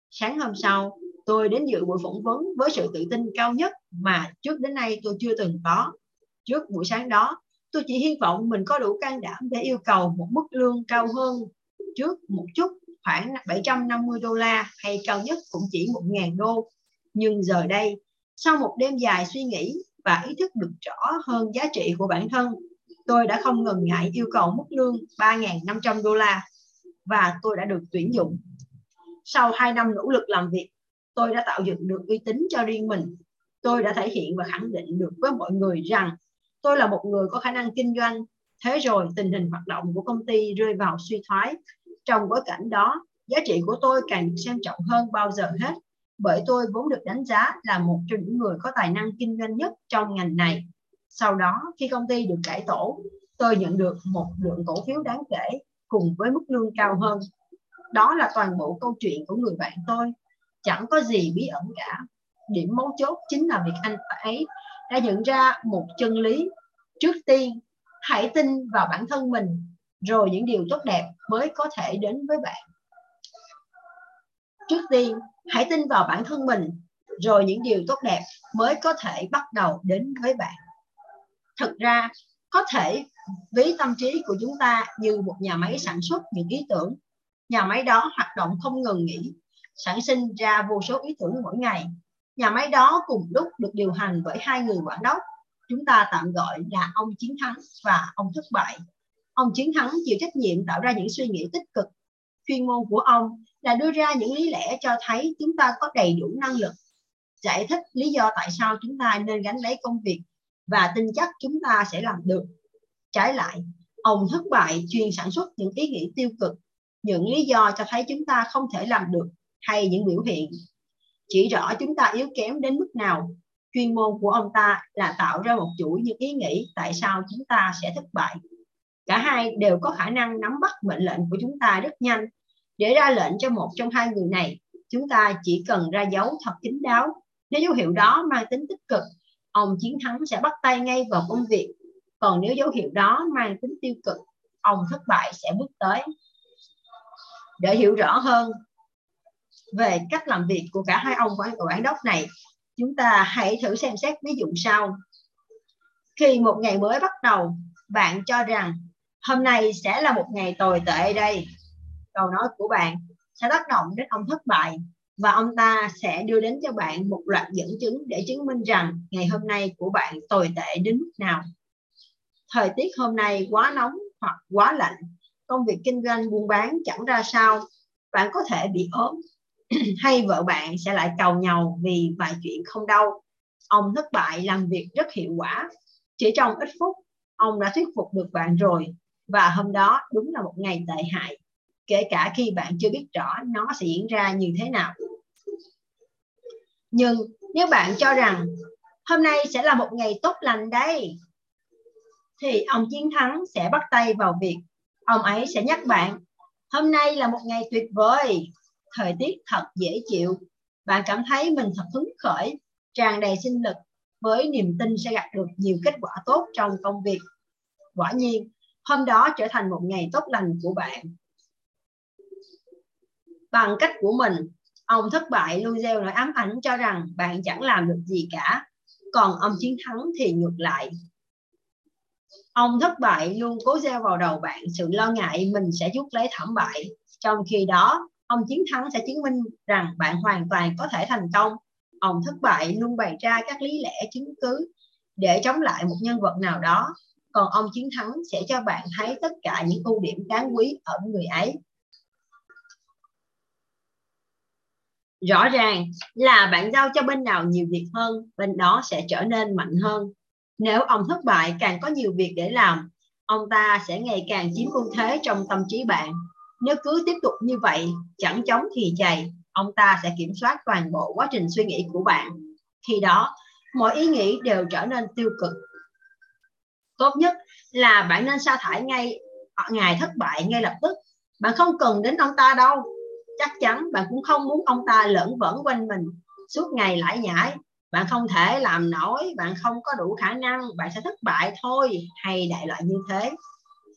Sáng hôm sau, tôi đến dự buổi phỏng vấn với sự tự tin cao nhất mà trước đến nay tôi chưa từng có. Trước buổi sáng đó, tôi chỉ hy vọng mình có đủ can đảm để yêu cầu một mức lương cao hơn trước một chút khoảng 750 đô la hay cao nhất cũng chỉ 1.000 đô. Nhưng giờ đây, sau một đêm dài suy nghĩ và ý thức được rõ hơn giá trị của bản thân, tôi đã không ngần ngại yêu cầu mức lương 3.500 đô la và tôi đã được tuyển dụng. Sau 2 năm nỗ lực làm việc, tôi đã tạo dựng được uy tín cho riêng mình. Tôi đã thể hiện và khẳng định được với mọi người rằng tôi là một người có khả năng kinh doanh. Thế rồi tình hình hoạt động của công ty rơi vào suy thoái. Trong bối cảnh đó, giá trị của tôi càng được xem trọng hơn bao giờ hết bởi tôi vốn được đánh giá là một trong những người có tài năng kinh doanh nhất trong ngành này. Sau đó, khi công ty được cải tổ, tôi nhận được một lượng cổ phiếu đáng kể cùng với mức lương cao hơn. Đó là toàn bộ câu chuyện của người bạn tôi. Chẳng có gì bí ẩn cả. Điểm mấu chốt chính là việc anh ấy đã nhận ra một chân lý. Trước tiên, hãy tin vào bản thân mình, rồi những điều tốt đẹp mới có thể đến với bạn. Trước tiên, hãy tin vào bản thân mình, rồi những điều tốt đẹp mới có thể bắt đầu đến với bạn. Thực ra, có thể ví tâm trí của chúng ta như một nhà máy sản xuất những ý tưởng. Nhà máy đó hoạt động không ngừng nghỉ, sản sinh ra vô số ý tưởng mỗi ngày. Nhà máy đó cùng lúc được điều hành bởi hai người quản đốc. Chúng ta tạm gọi là ông chiến thắng và ông thất bại. Ông chiến thắng chịu trách nhiệm tạo ra những suy nghĩ tích cực. Chuyên môn của ông là đưa ra những lý lẽ cho thấy chúng ta có đầy đủ năng lực, giải thích lý do tại sao chúng ta nên gánh lấy công việc và tin chắc chúng ta sẽ làm được trái lại, ông thất bại chuyên sản xuất những ý nghĩ tiêu cực, những lý do cho thấy chúng ta không thể làm được hay những biểu hiện chỉ rõ chúng ta yếu kém đến mức nào chuyên môn của ông ta là tạo ra một chuỗi những ý nghĩ tại sao chúng ta sẽ thất bại cả hai đều có khả năng nắm bắt mệnh lệnh của chúng ta rất nhanh để ra lệnh cho một trong hai người này, chúng ta chỉ cần ra dấu thật kín đáo. Nếu dấu hiệu đó mang tính tích cực, ông chiến thắng sẽ bắt tay ngay vào công việc. Còn nếu dấu hiệu đó mang tính tiêu cực, ông thất bại sẽ bước tới. Để hiểu rõ hơn về cách làm việc của cả hai ông quản quản đốc này, chúng ta hãy thử xem xét ví dụ sau. Khi một ngày mới bắt đầu, bạn cho rằng hôm nay sẽ là một ngày tồi tệ đây câu nói của bạn sẽ tác động đến ông thất bại và ông ta sẽ đưa đến cho bạn một loạt dẫn chứng để chứng minh rằng ngày hôm nay của bạn tồi tệ đến mức nào. Thời tiết hôm nay quá nóng hoặc quá lạnh, công việc kinh doanh buôn bán chẳng ra sao, bạn có thể bị ốm hay vợ bạn sẽ lại cầu nhau vì vài chuyện không đâu. Ông thất bại làm việc rất hiệu quả. Chỉ trong ít phút, ông đã thuyết phục được bạn rồi và hôm đó đúng là một ngày tệ hại kể cả khi bạn chưa biết rõ nó sẽ diễn ra như thế nào. Nhưng nếu bạn cho rằng hôm nay sẽ là một ngày tốt lành đây, thì ông chiến thắng sẽ bắt tay vào việc. Ông ấy sẽ nhắc bạn, hôm nay là một ngày tuyệt vời, thời tiết thật dễ chịu. Bạn cảm thấy mình thật hứng khởi, tràn đầy sinh lực, với niềm tin sẽ đạt được nhiều kết quả tốt trong công việc. Quả nhiên, hôm đó trở thành một ngày tốt lành của bạn bằng cách của mình ông thất bại luôn gieo nỗi ám ảnh cho rằng bạn chẳng làm được gì cả còn ông chiến thắng thì ngược lại ông thất bại luôn cố gieo vào đầu bạn sự lo ngại mình sẽ rút lấy thảm bại trong khi đó ông chiến thắng sẽ chứng minh rằng bạn hoàn toàn có thể thành công. Ông thất bại luôn bày ra các lý lẽ chứng cứ để chống lại một nhân vật nào đó. Còn ông chiến thắng sẽ cho bạn thấy tất cả những ưu điểm đáng quý ở người ấy. Rõ ràng là bạn giao cho bên nào nhiều việc hơn, bên đó sẽ trở nên mạnh hơn. Nếu ông thất bại, càng có nhiều việc để làm, ông ta sẽ ngày càng chiếm ưu thế trong tâm trí bạn nếu cứ tiếp tục như vậy, chẳng chống thì chày, ông ta sẽ kiểm soát toàn bộ quá trình suy nghĩ của bạn. Khi đó, mọi ý nghĩ đều trở nên tiêu cực. Tốt nhất là bạn nên sa thải ngay ngày thất bại ngay lập tức. Bạn không cần đến ông ta đâu. Chắc chắn bạn cũng không muốn ông ta lẫn vẩn quanh mình, suốt ngày lải nhải. Bạn không thể làm nổi, bạn không có đủ khả năng, bạn sẽ thất bại thôi, hay đại loại như thế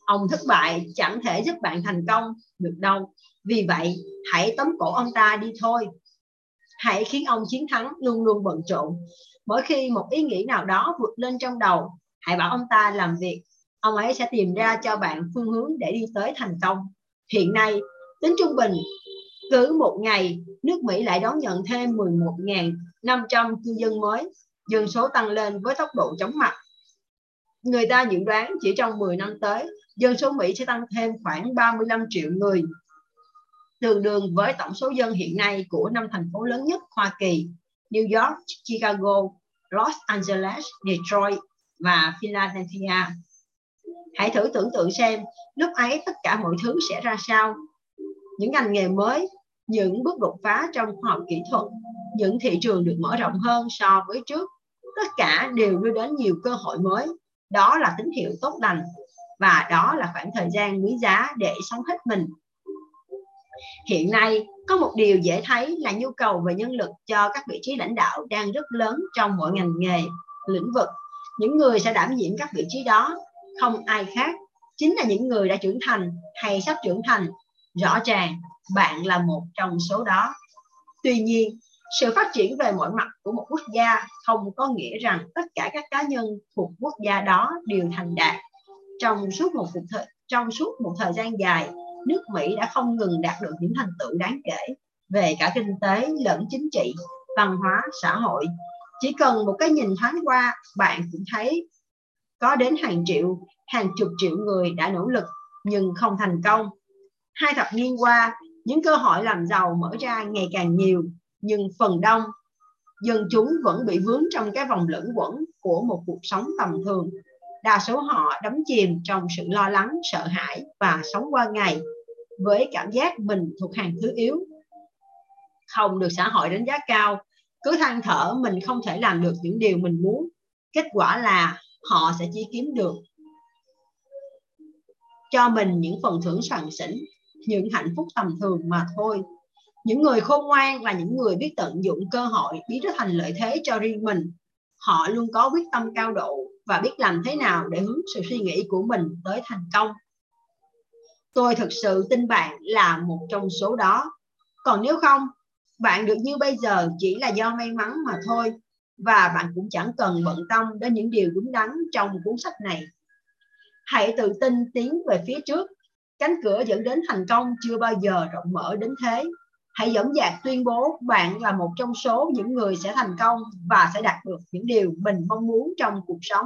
ông thất bại, chẳng thể giúp bạn thành công được đâu. Vì vậy, hãy tóm cổ ông ta đi thôi. Hãy khiến ông chiến thắng luôn luôn bận rộn. Mỗi khi một ý nghĩ nào đó vượt lên trong đầu, hãy bảo ông ta làm việc. Ông ấy sẽ tìm ra cho bạn phương hướng để đi tới thành công. Hiện nay, tính trung bình, cứ một ngày, nước Mỹ lại đón nhận thêm 11.500 cư dân mới. Dân số tăng lên với tốc độ chóng mặt người ta dự đoán chỉ trong 10 năm tới dân số Mỹ sẽ tăng thêm khoảng 35 triệu người tương đương với tổng số dân hiện nay của năm thành phố lớn nhất Hoa Kỳ New York, Chicago, Los Angeles, Detroit và Philadelphia. Hãy thử tưởng tượng xem lúc ấy tất cả mọi thứ sẽ ra sao. Những ngành nghề mới, những bước đột phá trong khoa học kỹ thuật, những thị trường được mở rộng hơn so với trước, tất cả đều đưa đến nhiều cơ hội mới. Đó là tín hiệu tốt lành và đó là khoảng thời gian quý giá để sống hết mình Hiện nay, có một điều dễ thấy là nhu cầu về nhân lực cho các vị trí lãnh đạo đang rất lớn trong mọi ngành nghề, lĩnh vực. Những người sẽ đảm nhiệm các vị trí đó không ai khác, chính là những người đã trưởng thành hay sắp trưởng thành. Rõ ràng, bạn là một trong số đó. Tuy nhiên, sự phát triển về mọi mặt của một quốc gia không có nghĩa rằng tất cả các cá nhân thuộc quốc gia đó đều thành đạt trong suốt một thời trong suốt một thời gian dài nước Mỹ đã không ngừng đạt được những thành tựu đáng kể về cả kinh tế lẫn chính trị, văn hóa, xã hội. Chỉ cần một cái nhìn thoáng qua, bạn cũng thấy có đến hàng triệu, hàng chục triệu người đã nỗ lực nhưng không thành công. Hai thập niên qua, những cơ hội làm giàu mở ra ngày càng nhiều, nhưng phần đông dân chúng vẫn bị vướng trong cái vòng lẫn quẩn của một cuộc sống tầm thường. Đa số họ đắm chìm trong sự lo lắng, sợ hãi và sống qua ngày với cảm giác mình thuộc hàng thứ yếu. Không được xã hội đánh giá cao cứ than thở mình không thể làm được những điều mình muốn. Kết quả là họ sẽ chỉ kiếm được cho mình những phần thưởng sàn xỉn những hạnh phúc tầm thường mà thôi những người khôn ngoan là những người biết tận dụng cơ hội biến nó thành lợi thế cho riêng mình. Họ luôn có quyết tâm cao độ và biết làm thế nào để hướng sự suy nghĩ của mình tới thành công. Tôi thực sự tin bạn là một trong số đó. Còn nếu không, bạn được như bây giờ chỉ là do may mắn mà thôi, và bạn cũng chẳng cần bận tâm đến những điều đúng đắn trong cuốn sách này. Hãy tự tin tiến về phía trước. Cánh cửa dẫn đến thành công chưa bao giờ rộng mở đến thế hãy dẫn dạt tuyên bố bạn là một trong số những người sẽ thành công và sẽ đạt được những điều mình mong muốn trong cuộc sống.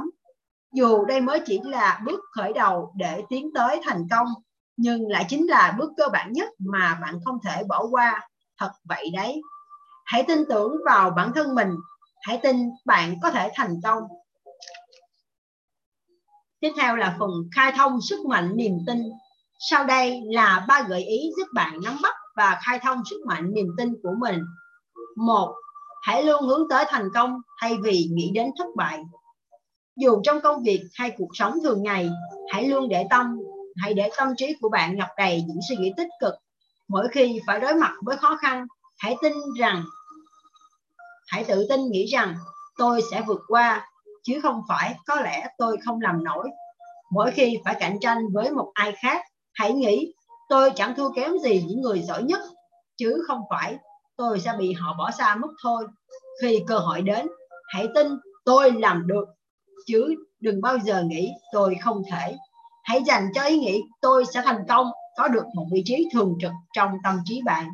Dù đây mới chỉ là bước khởi đầu để tiến tới thành công, nhưng lại chính là bước cơ bản nhất mà bạn không thể bỏ qua. Thật vậy đấy. Hãy tin tưởng vào bản thân mình. Hãy tin bạn có thể thành công. Tiếp theo là phần khai thông sức mạnh niềm tin. Sau đây là ba gợi ý giúp bạn nắm bắt và khai thông sức mạnh niềm tin của mình. Một, hãy luôn hướng tới thành công thay vì nghĩ đến thất bại. Dù trong công việc hay cuộc sống thường ngày, hãy luôn để tâm, hãy để tâm trí của bạn ngập đầy những suy nghĩ tích cực. Mỗi khi phải đối mặt với khó khăn, hãy tin rằng, hãy tự tin nghĩ rằng, tôi sẽ vượt qua, chứ không phải có lẽ tôi không làm nổi. Mỗi khi phải cạnh tranh với một ai khác, hãy nghĩ tôi chẳng thua kém gì những người giỏi nhất, chứ không phải tôi sẽ bị họ bỏ xa mất thôi. Khi cơ hội đến, hãy tin tôi làm được, chứ đừng bao giờ nghĩ tôi không thể. Hãy dành cho ý nghĩ tôi sẽ thành công, có được một vị trí thường trực trong tâm trí bạn.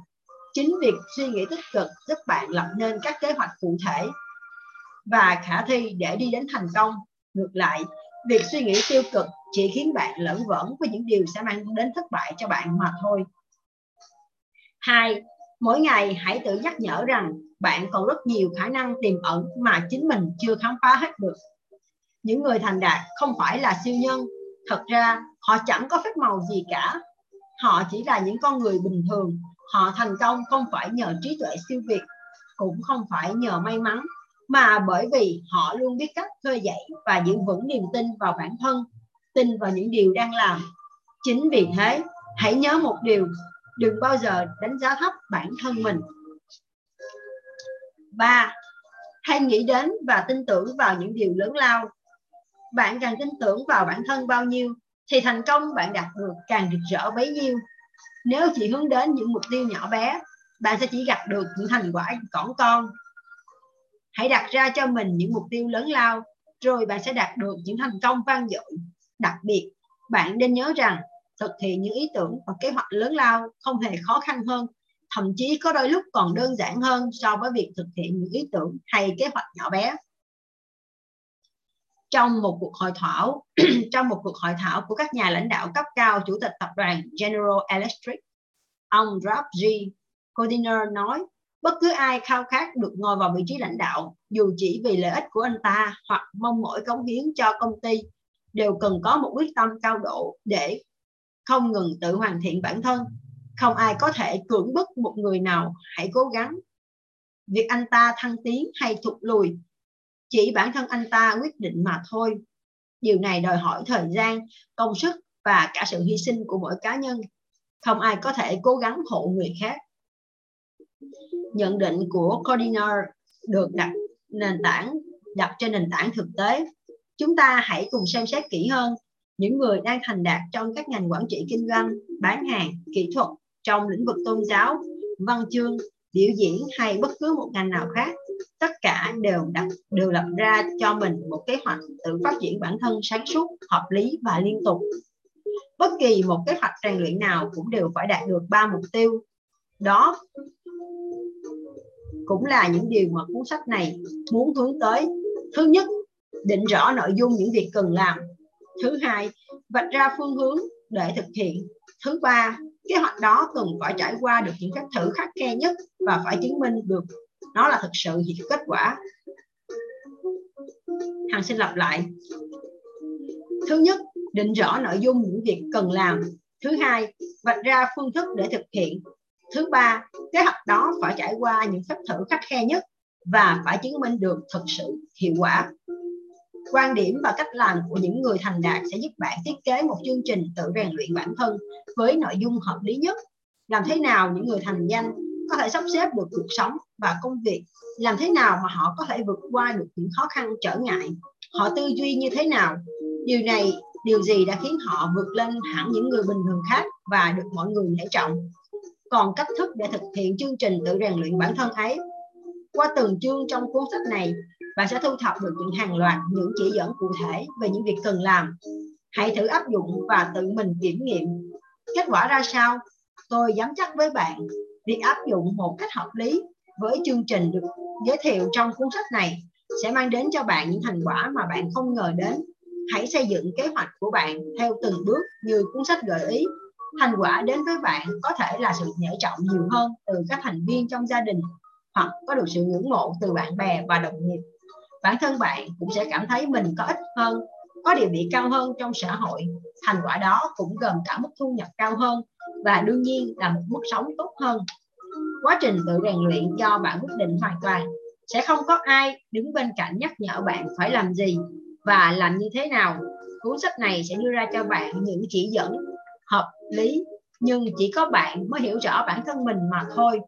Chính việc suy nghĩ tích cực giúp bạn lập nên các kế hoạch cụ thể và khả thi để đi đến thành công. Ngược lại việc suy nghĩ tiêu cực chỉ khiến bạn lẫn vẩn với những điều sẽ mang đến thất bại cho bạn mà thôi. Hai, mỗi ngày hãy tự nhắc nhở rằng bạn còn rất nhiều khả năng tiềm ẩn mà chính mình chưa khám phá hết được. Những người thành đạt không phải là siêu nhân, thật ra họ chẳng có phép màu gì cả. Họ chỉ là những con người bình thường, họ thành công không phải nhờ trí tuệ siêu việt, cũng không phải nhờ may mắn mà bởi vì họ luôn biết cách khơi dậy và giữ vững niềm tin vào bản thân, tin vào những điều đang làm. Chính vì thế, hãy nhớ một điều, đừng bao giờ đánh giá thấp bản thân mình. Ba, hãy nghĩ đến và tin tưởng vào những điều lớn lao. Bạn càng tin tưởng vào bản thân bao nhiêu, thì thành công bạn đạt được càng rực rỡ bấy nhiêu. Nếu chỉ hướng đến những mục tiêu nhỏ bé, bạn sẽ chỉ gặp được những thành quả cỏn con hãy đặt ra cho mình những mục tiêu lớn lao, rồi bạn sẽ đạt được những thành công vang dội đặc biệt, bạn nên nhớ rằng thực hiện những ý tưởng và kế hoạch lớn lao không hề khó khăn hơn, thậm chí có đôi lúc còn đơn giản hơn so với việc thực hiện những ý tưởng hay kế hoạch nhỏ bé trong một cuộc hội thảo, trong một cuộc hội thảo của các nhà lãnh đạo cấp cao chủ tịch tập đoàn General Electric, ông Rob G. Codiner nói bất cứ ai khao khát được ngồi vào vị trí lãnh đạo, dù chỉ vì lợi ích của anh ta hoặc mong mỏi cống hiến cho công ty, đều cần có một quyết tâm cao độ để không ngừng tự hoàn thiện bản thân. Không ai có thể cưỡng bức một người nào, hãy cố gắng. Việc anh ta thăng tiến hay thụt lùi, chỉ bản thân anh ta quyết định mà thôi. Điều này đòi hỏi thời gian, công sức và cả sự hy sinh của mỗi cá nhân. Không ai có thể cố gắng hộ người khác nhận định của Cordiner được đặt nền tảng, đặt trên nền tảng thực tế. Chúng ta hãy cùng xem xét kỹ hơn những người đang thành đạt trong các ngành quản trị kinh doanh, bán hàng, kỹ thuật trong lĩnh vực tôn giáo, văn chương, biểu diễn hay bất cứ một ngành nào khác. Tất cả đều đặt, đều lập ra cho mình một kế hoạch tự phát triển bản thân sáng suốt, hợp lý và liên tục. Bất kỳ một kế hoạch rèn luyện nào cũng đều phải đạt được ba mục tiêu. Đó cũng là những điều mà cuốn sách này muốn hướng tới. Thứ nhất, định rõ nội dung những việc cần làm. Thứ hai, vạch ra phương hướng để thực hiện. Thứ ba, kế hoạch đó cần phải trải qua được những cách thử khắc khe nhất và phải chứng minh được nó là thực sự gì kết quả. Hằng xin lặp lại. Thứ nhất, định rõ nội dung những việc cần làm. Thứ hai, vạch ra phương thức để thực hiện thứ ba, kế hoạch đó phải trải qua những phép thử khắc khe nhất và phải chứng minh được thực sự hiệu quả. Quan điểm và cách làm của những người thành đạt sẽ giúp bạn thiết kế một chương trình tự rèn luyện bản thân với nội dung hợp lý nhất. Làm thế nào những người thành danh có thể sắp xếp được cuộc sống và công việc? Làm thế nào mà họ có thể vượt qua được những khó khăn trở ngại? Họ tư duy như thế nào? Điều này, điều gì đã khiến họ vượt lên hẳn những người bình thường khác và được mọi người nể trọng? Còn cách thức để thực hiện chương trình tự rèn luyện bản thân ấy. Qua từng chương trong cuốn sách này, bạn sẽ thu thập được những hàng loạt những chỉ dẫn cụ thể về những việc cần làm. Hãy thử áp dụng và tự mình kiểm nghiệm. Kết quả ra sao? Tôi dám chắc với bạn, việc áp dụng một cách hợp lý với chương trình được giới thiệu trong cuốn sách này sẽ mang đến cho bạn những thành quả mà bạn không ngờ đến. Hãy xây dựng kế hoạch của bạn theo từng bước như cuốn sách gợi ý thành quả đến với bạn có thể là sự nể trọng nhiều hơn từ các thành viên trong gia đình hoặc có được sự ngưỡng mộ từ bạn bè và đồng nghiệp. Bản thân bạn cũng sẽ cảm thấy mình có ích hơn, có địa vị cao hơn trong xã hội. Thành quả đó cũng gồm cả mức thu nhập cao hơn và đương nhiên là một mức sống tốt hơn. Quá trình tự rèn luyện do bạn quyết định hoàn toàn. Sẽ không có ai đứng bên cạnh nhắc nhở bạn phải làm gì và làm như thế nào. Cuốn sách này sẽ đưa ra cho bạn những chỉ dẫn hợp lý. Nhưng chỉ có bạn mới hiểu rõ bản thân mình mà thôi.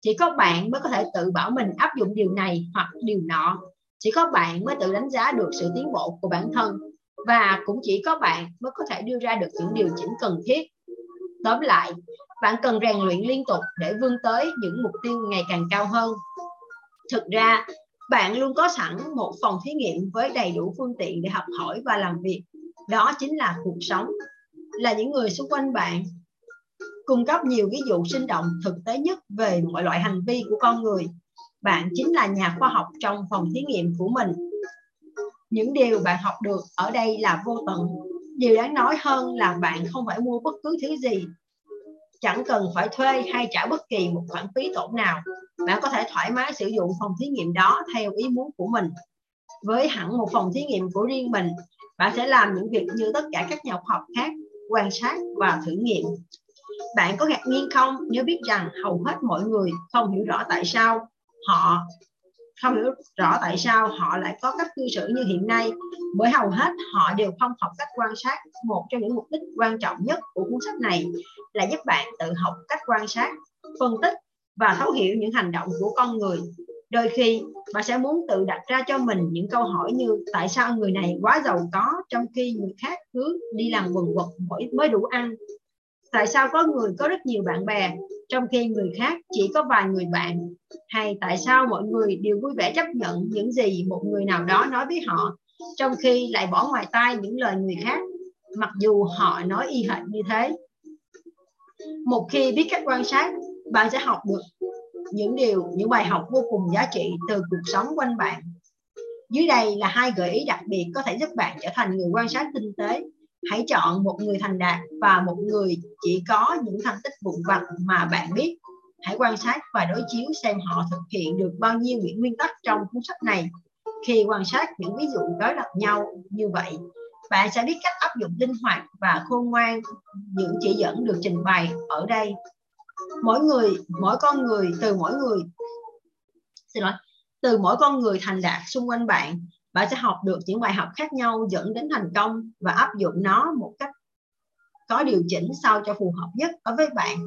Chỉ có bạn mới có thể tự bảo mình áp dụng điều này hoặc điều nọ. Chỉ có bạn mới tự đánh giá được sự tiến bộ của bản thân. Và cũng chỉ có bạn mới có thể đưa ra được những điều chỉnh cần thiết. Tóm lại, bạn cần rèn luyện liên tục để vươn tới những mục tiêu ngày càng cao hơn. Thực ra, bạn luôn có sẵn một phòng thí nghiệm với đầy đủ phương tiện để học hỏi và làm việc. Đó chính là cuộc sống là những người xung quanh bạn. Cung cấp nhiều ví dụ sinh động, thực tế nhất về mọi loại hành vi của con người. Bạn chính là nhà khoa học trong phòng thí nghiệm của mình. Những điều bạn học được ở đây là vô tận. Điều đáng nói hơn là bạn không phải mua bất cứ thứ gì. Chẳng cần phải thuê hay trả bất kỳ một khoản phí tổn nào. Bạn có thể thoải mái sử dụng phòng thí nghiệm đó theo ý muốn của mình. Với hẳn một phòng thí nghiệm của riêng mình, bạn sẽ làm những việc như tất cả các nhà khoa học khác quan sát và thử nghiệm. Bạn có ngạc nhiên không? Nếu biết rằng hầu hết mọi người không hiểu rõ tại sao họ, không hiểu rõ tại sao họ lại có cách cư xử như hiện nay, bởi hầu hết họ đều không học cách quan sát. Một trong những mục đích quan trọng nhất của cuốn sách này là giúp bạn tự học cách quan sát, phân tích và thấu hiểu những hành động của con người đôi khi bạn sẽ muốn tự đặt ra cho mình những câu hỏi như, tại sao người này quá giàu có, trong khi người khác cứ đi làm quần quật mỗi, mới đủ ăn? Tại sao có người, có rất nhiều bạn bè, trong khi người khác chỉ có vài người bạn? Hay tại sao mọi người đều vui vẻ chấp nhận những gì một người nào đó nói với họ, trong khi lại bỏ ngoài tai những lời người khác, mặc dù họ nói y hệt như thế? Một khi biết cách quan sát bạn sẽ học được những điều, những bài học vô cùng giá trị từ cuộc sống quanh bạn. Dưới đây là hai gợi ý đặc biệt có thể giúp bạn trở thành người quan sát tinh tế. Hãy chọn một người thành đạt và một người chỉ có những thành tích vụn vặt mà bạn biết. Hãy quan sát và đối chiếu xem họ thực hiện được bao nhiêu những nguyên tắc trong cuốn sách này. Khi quan sát những ví dụ đối lập nhau như vậy, bạn sẽ biết cách áp dụng linh hoạt và khôn ngoan những chỉ dẫn được trình bày ở đây mỗi người, mỗi con người, từ mỗi người. Xin lỗi. Từ mỗi con người thành đạt xung quanh bạn bạn sẽ học được những bài học khác nhau dẫn đến thành công và áp dụng nó một cách có điều chỉnh sao cho phù hợp nhất đối với bạn.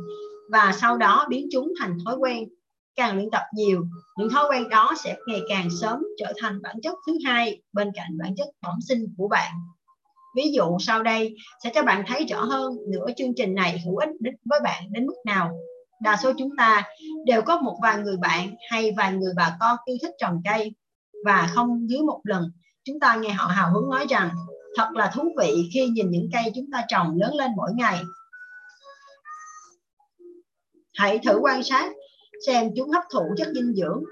Và sau đó biến chúng thành thói quen. Càng luyện tập nhiều, những thói quen đó sẽ ngày càng sớm trở thành bản chất thứ hai bên cạnh bản chất bẩm sinh của bạn ví dụ sau đây sẽ cho bạn thấy rõ hơn nữa chương trình này hữu ích đến với bạn đến mức nào. Đa số chúng ta đều có một vài người bạn hay vài người bà con yêu thích trồng cây. Và không dưới một lần, chúng ta nghe họ hào hứng nói rằng, thật là thú vị khi nhìn những cây chúng ta trồng lớn lên mỗi ngày. Hãy thử quan sát xem chúng hấp thụ chất dinh dưỡng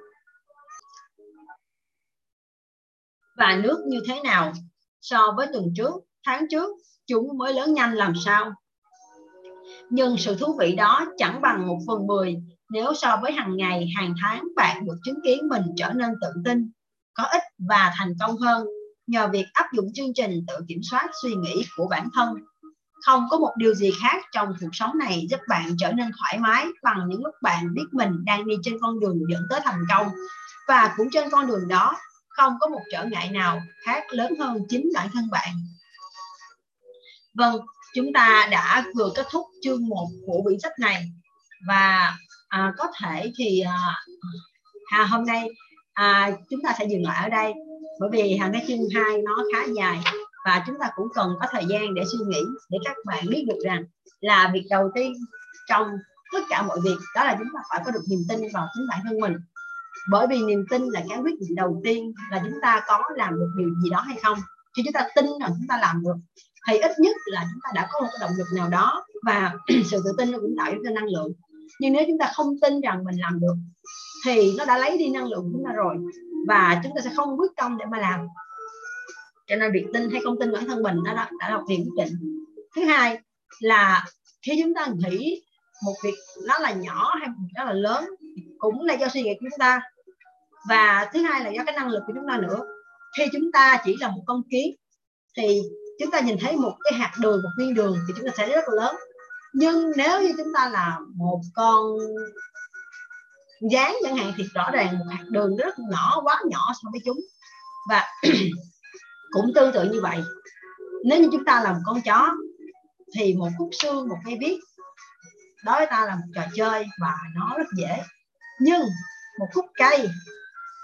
và nước như thế nào so với tuần trước tháng trước, chúng mới lớn nhanh làm sao? Nhưng sự thú vị đó chẳng bằng một phần mười nếu so với hàng ngày, hàng tháng bạn được chứng kiến mình trở nên tự tin, có ích và thành công hơn nhờ việc áp dụng chương trình tự kiểm soát suy nghĩ của bản thân. Không có một điều gì khác trong cuộc sống này giúp bạn trở nên thoải mái bằng những lúc bạn biết mình đang đi trên con đường dẫn tới thành công. Và cũng trên con đường đó, không có một trở ngại nào khác lớn hơn chính bản thân bạn vâng chúng ta đã vừa kết thúc chương 1 của quyển sách này. Và à, có thể thì à, à, à, hôm nay à, chúng ta sẽ dừng lại ở đây. Bởi vì hàng cái chương 2 nó khá dài và chúng ta cũng cần có thời gian để suy nghĩ để các bạn biết được rằng là việc đầu tiên trong tất cả mọi việc đó là chúng ta phải có được niềm tin vào chính bản thân mình. Bởi vì niềm tin là cái quyết định đầu tiên là chúng ta có làm được điều gì đó hay không. Chứ chúng ta tin rằng chúng ta làm được thì ít nhất là chúng ta đã có một cái động lực nào đó và sự tự tin nó cũng tạo ra năng lượng. Nhưng nếu chúng ta không tin rằng mình làm được thì nó đã lấy đi năng lượng của chúng ta rồi và chúng ta sẽ không quyết tâm để mà làm. Cho nên việc tin hay không tin bản thân mình nó đã, đã là một quyết định. Thứ hai là khi chúng ta nghĩ một việc nó là nhỏ hay một việc nó là lớn cũng là do suy nghĩ của chúng ta. Và thứ hai là do cái năng lực của chúng ta nữa. Khi chúng ta chỉ là một con kiến thì chúng ta nhìn thấy một cái hạt đường, một viên đường thì chúng ta sẽ rất là lớn. Nhưng nếu như chúng ta là một con dán chẳng hạn thì rõ ràng một hạt đường rất nhỏ, quá nhỏ so với chúng. Và cũng tương tự như vậy. Nếu như chúng ta là một con chó thì một khúc xương, một cây viết đối với ta là một trò chơi và nó rất dễ. Nhưng một khúc cây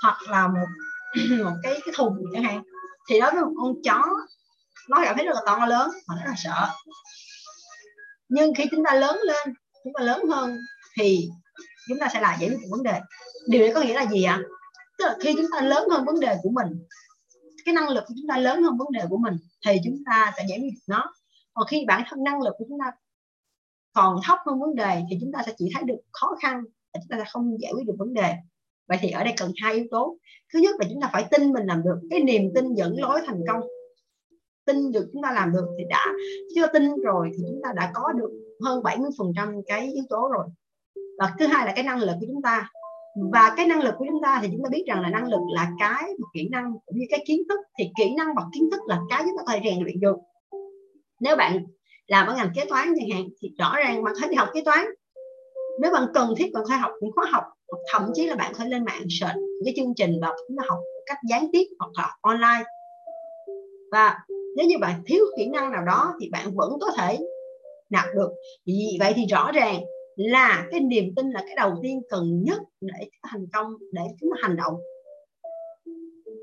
hoặc là một một cái cái thùng chẳng hạn thì đối với một con chó nó cảm thấy rất là to lớn mà nó rất là sợ nhưng khi chúng ta lớn lên chúng ta lớn hơn thì chúng ta sẽ là giải quyết vấn đề điều này có nghĩa là gì ạ tức là khi chúng ta lớn hơn vấn đề của mình cái năng lực của chúng ta lớn hơn vấn đề của mình thì chúng ta sẽ giải quyết nó còn khi bản thân năng lực của chúng ta còn thấp hơn vấn đề thì chúng ta sẽ chỉ thấy được khó khăn và chúng ta sẽ không giải quyết được vấn đề vậy thì ở đây cần hai yếu tố thứ nhất là chúng ta phải tin mình làm được cái niềm tin dẫn lối thành công tin được chúng ta làm được thì đã. Chưa tin rồi thì chúng ta đã có được hơn 70 phần trăm cái yếu tố rồi. Và thứ hai là cái năng lực của chúng ta. Và cái năng lực của chúng ta thì chúng ta biết rằng là năng lực là cái một kỹ năng cũng như cái kiến thức. Thì kỹ năng bằng kiến thức là cái chúng ta có thể rèn luyện được. Nếu bạn làm ở ngành kế toán chẳng hạn, thì rõ ràng bạn phải đi học kế toán. Nếu bạn cần thiết, bạn phải học những khóa học thậm chí là bạn phải lên mạng search cái chương trình và chúng ta học cách gián tiếp hoặc là online. Và nếu như bạn thiếu kỹ năng nào đó thì bạn vẫn có thể nạp được. Vì vậy thì rõ ràng là cái niềm tin là cái đầu tiên cần nhất để thành công, để chúng ta hành động.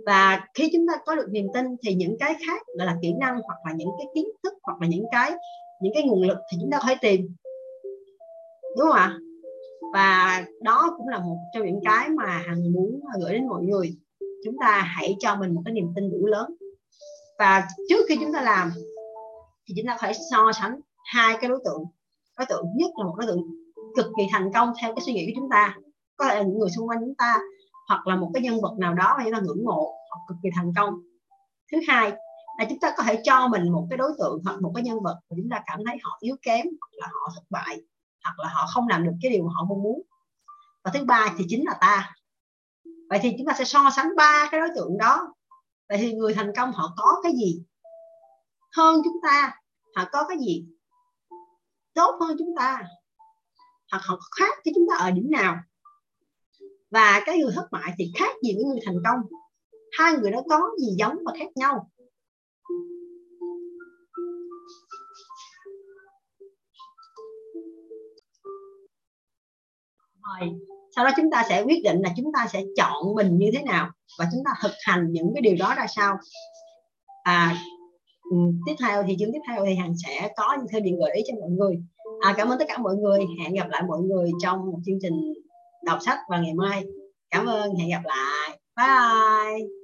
Và khi chúng ta có được niềm tin thì những cái khác gọi là kỹ năng hoặc là những cái kiến thức hoặc là những cái những cái nguồn lực thì chúng ta có thể tìm. Đúng không ạ? Và đó cũng là một trong những cái mà hằng muốn gửi đến mọi người. Chúng ta hãy cho mình một cái niềm tin đủ lớn và trước khi chúng ta làm, thì chúng ta phải so sánh hai cái đối tượng. Đối tượng nhất là một đối tượng cực kỳ thành công theo cái suy nghĩ của chúng ta. Có thể là những người xung quanh chúng ta, hoặc là một cái nhân vật nào đó mà chúng ta ngưỡng mộ, hoặc cực kỳ thành công. Thứ hai là chúng ta có thể cho mình một cái đối tượng hoặc một cái nhân vật mà chúng ta cảm thấy họ yếu kém, hoặc là họ thất bại, hoặc là họ không làm được cái điều mà họ mong muốn. Và thứ ba thì chính là ta. Vậy thì chúng ta sẽ so sánh ba cái đối tượng đó vậy thì người thành công họ có cái gì? Hơn chúng ta, họ có cái gì? Tốt hơn chúng ta. Hoặc họ khác với chúng ta ở điểm nào? Và cái người thất bại thì khác gì với người thành công. Hai người đó có gì giống và khác nhau? Rồi sau đó chúng ta sẽ quyết định là chúng ta sẽ chọn mình như thế nào và chúng ta thực hành những cái điều đó ra sao. À ừ, tiếp theo thì chương tiếp theo thì hằng sẽ có những thêm điện gợi ý cho mọi người. À, cảm ơn tất cả mọi người. Hẹn gặp lại mọi người trong một chương trình đọc sách vào ngày mai. Cảm ơn. Hẹn gặp lại. Bye.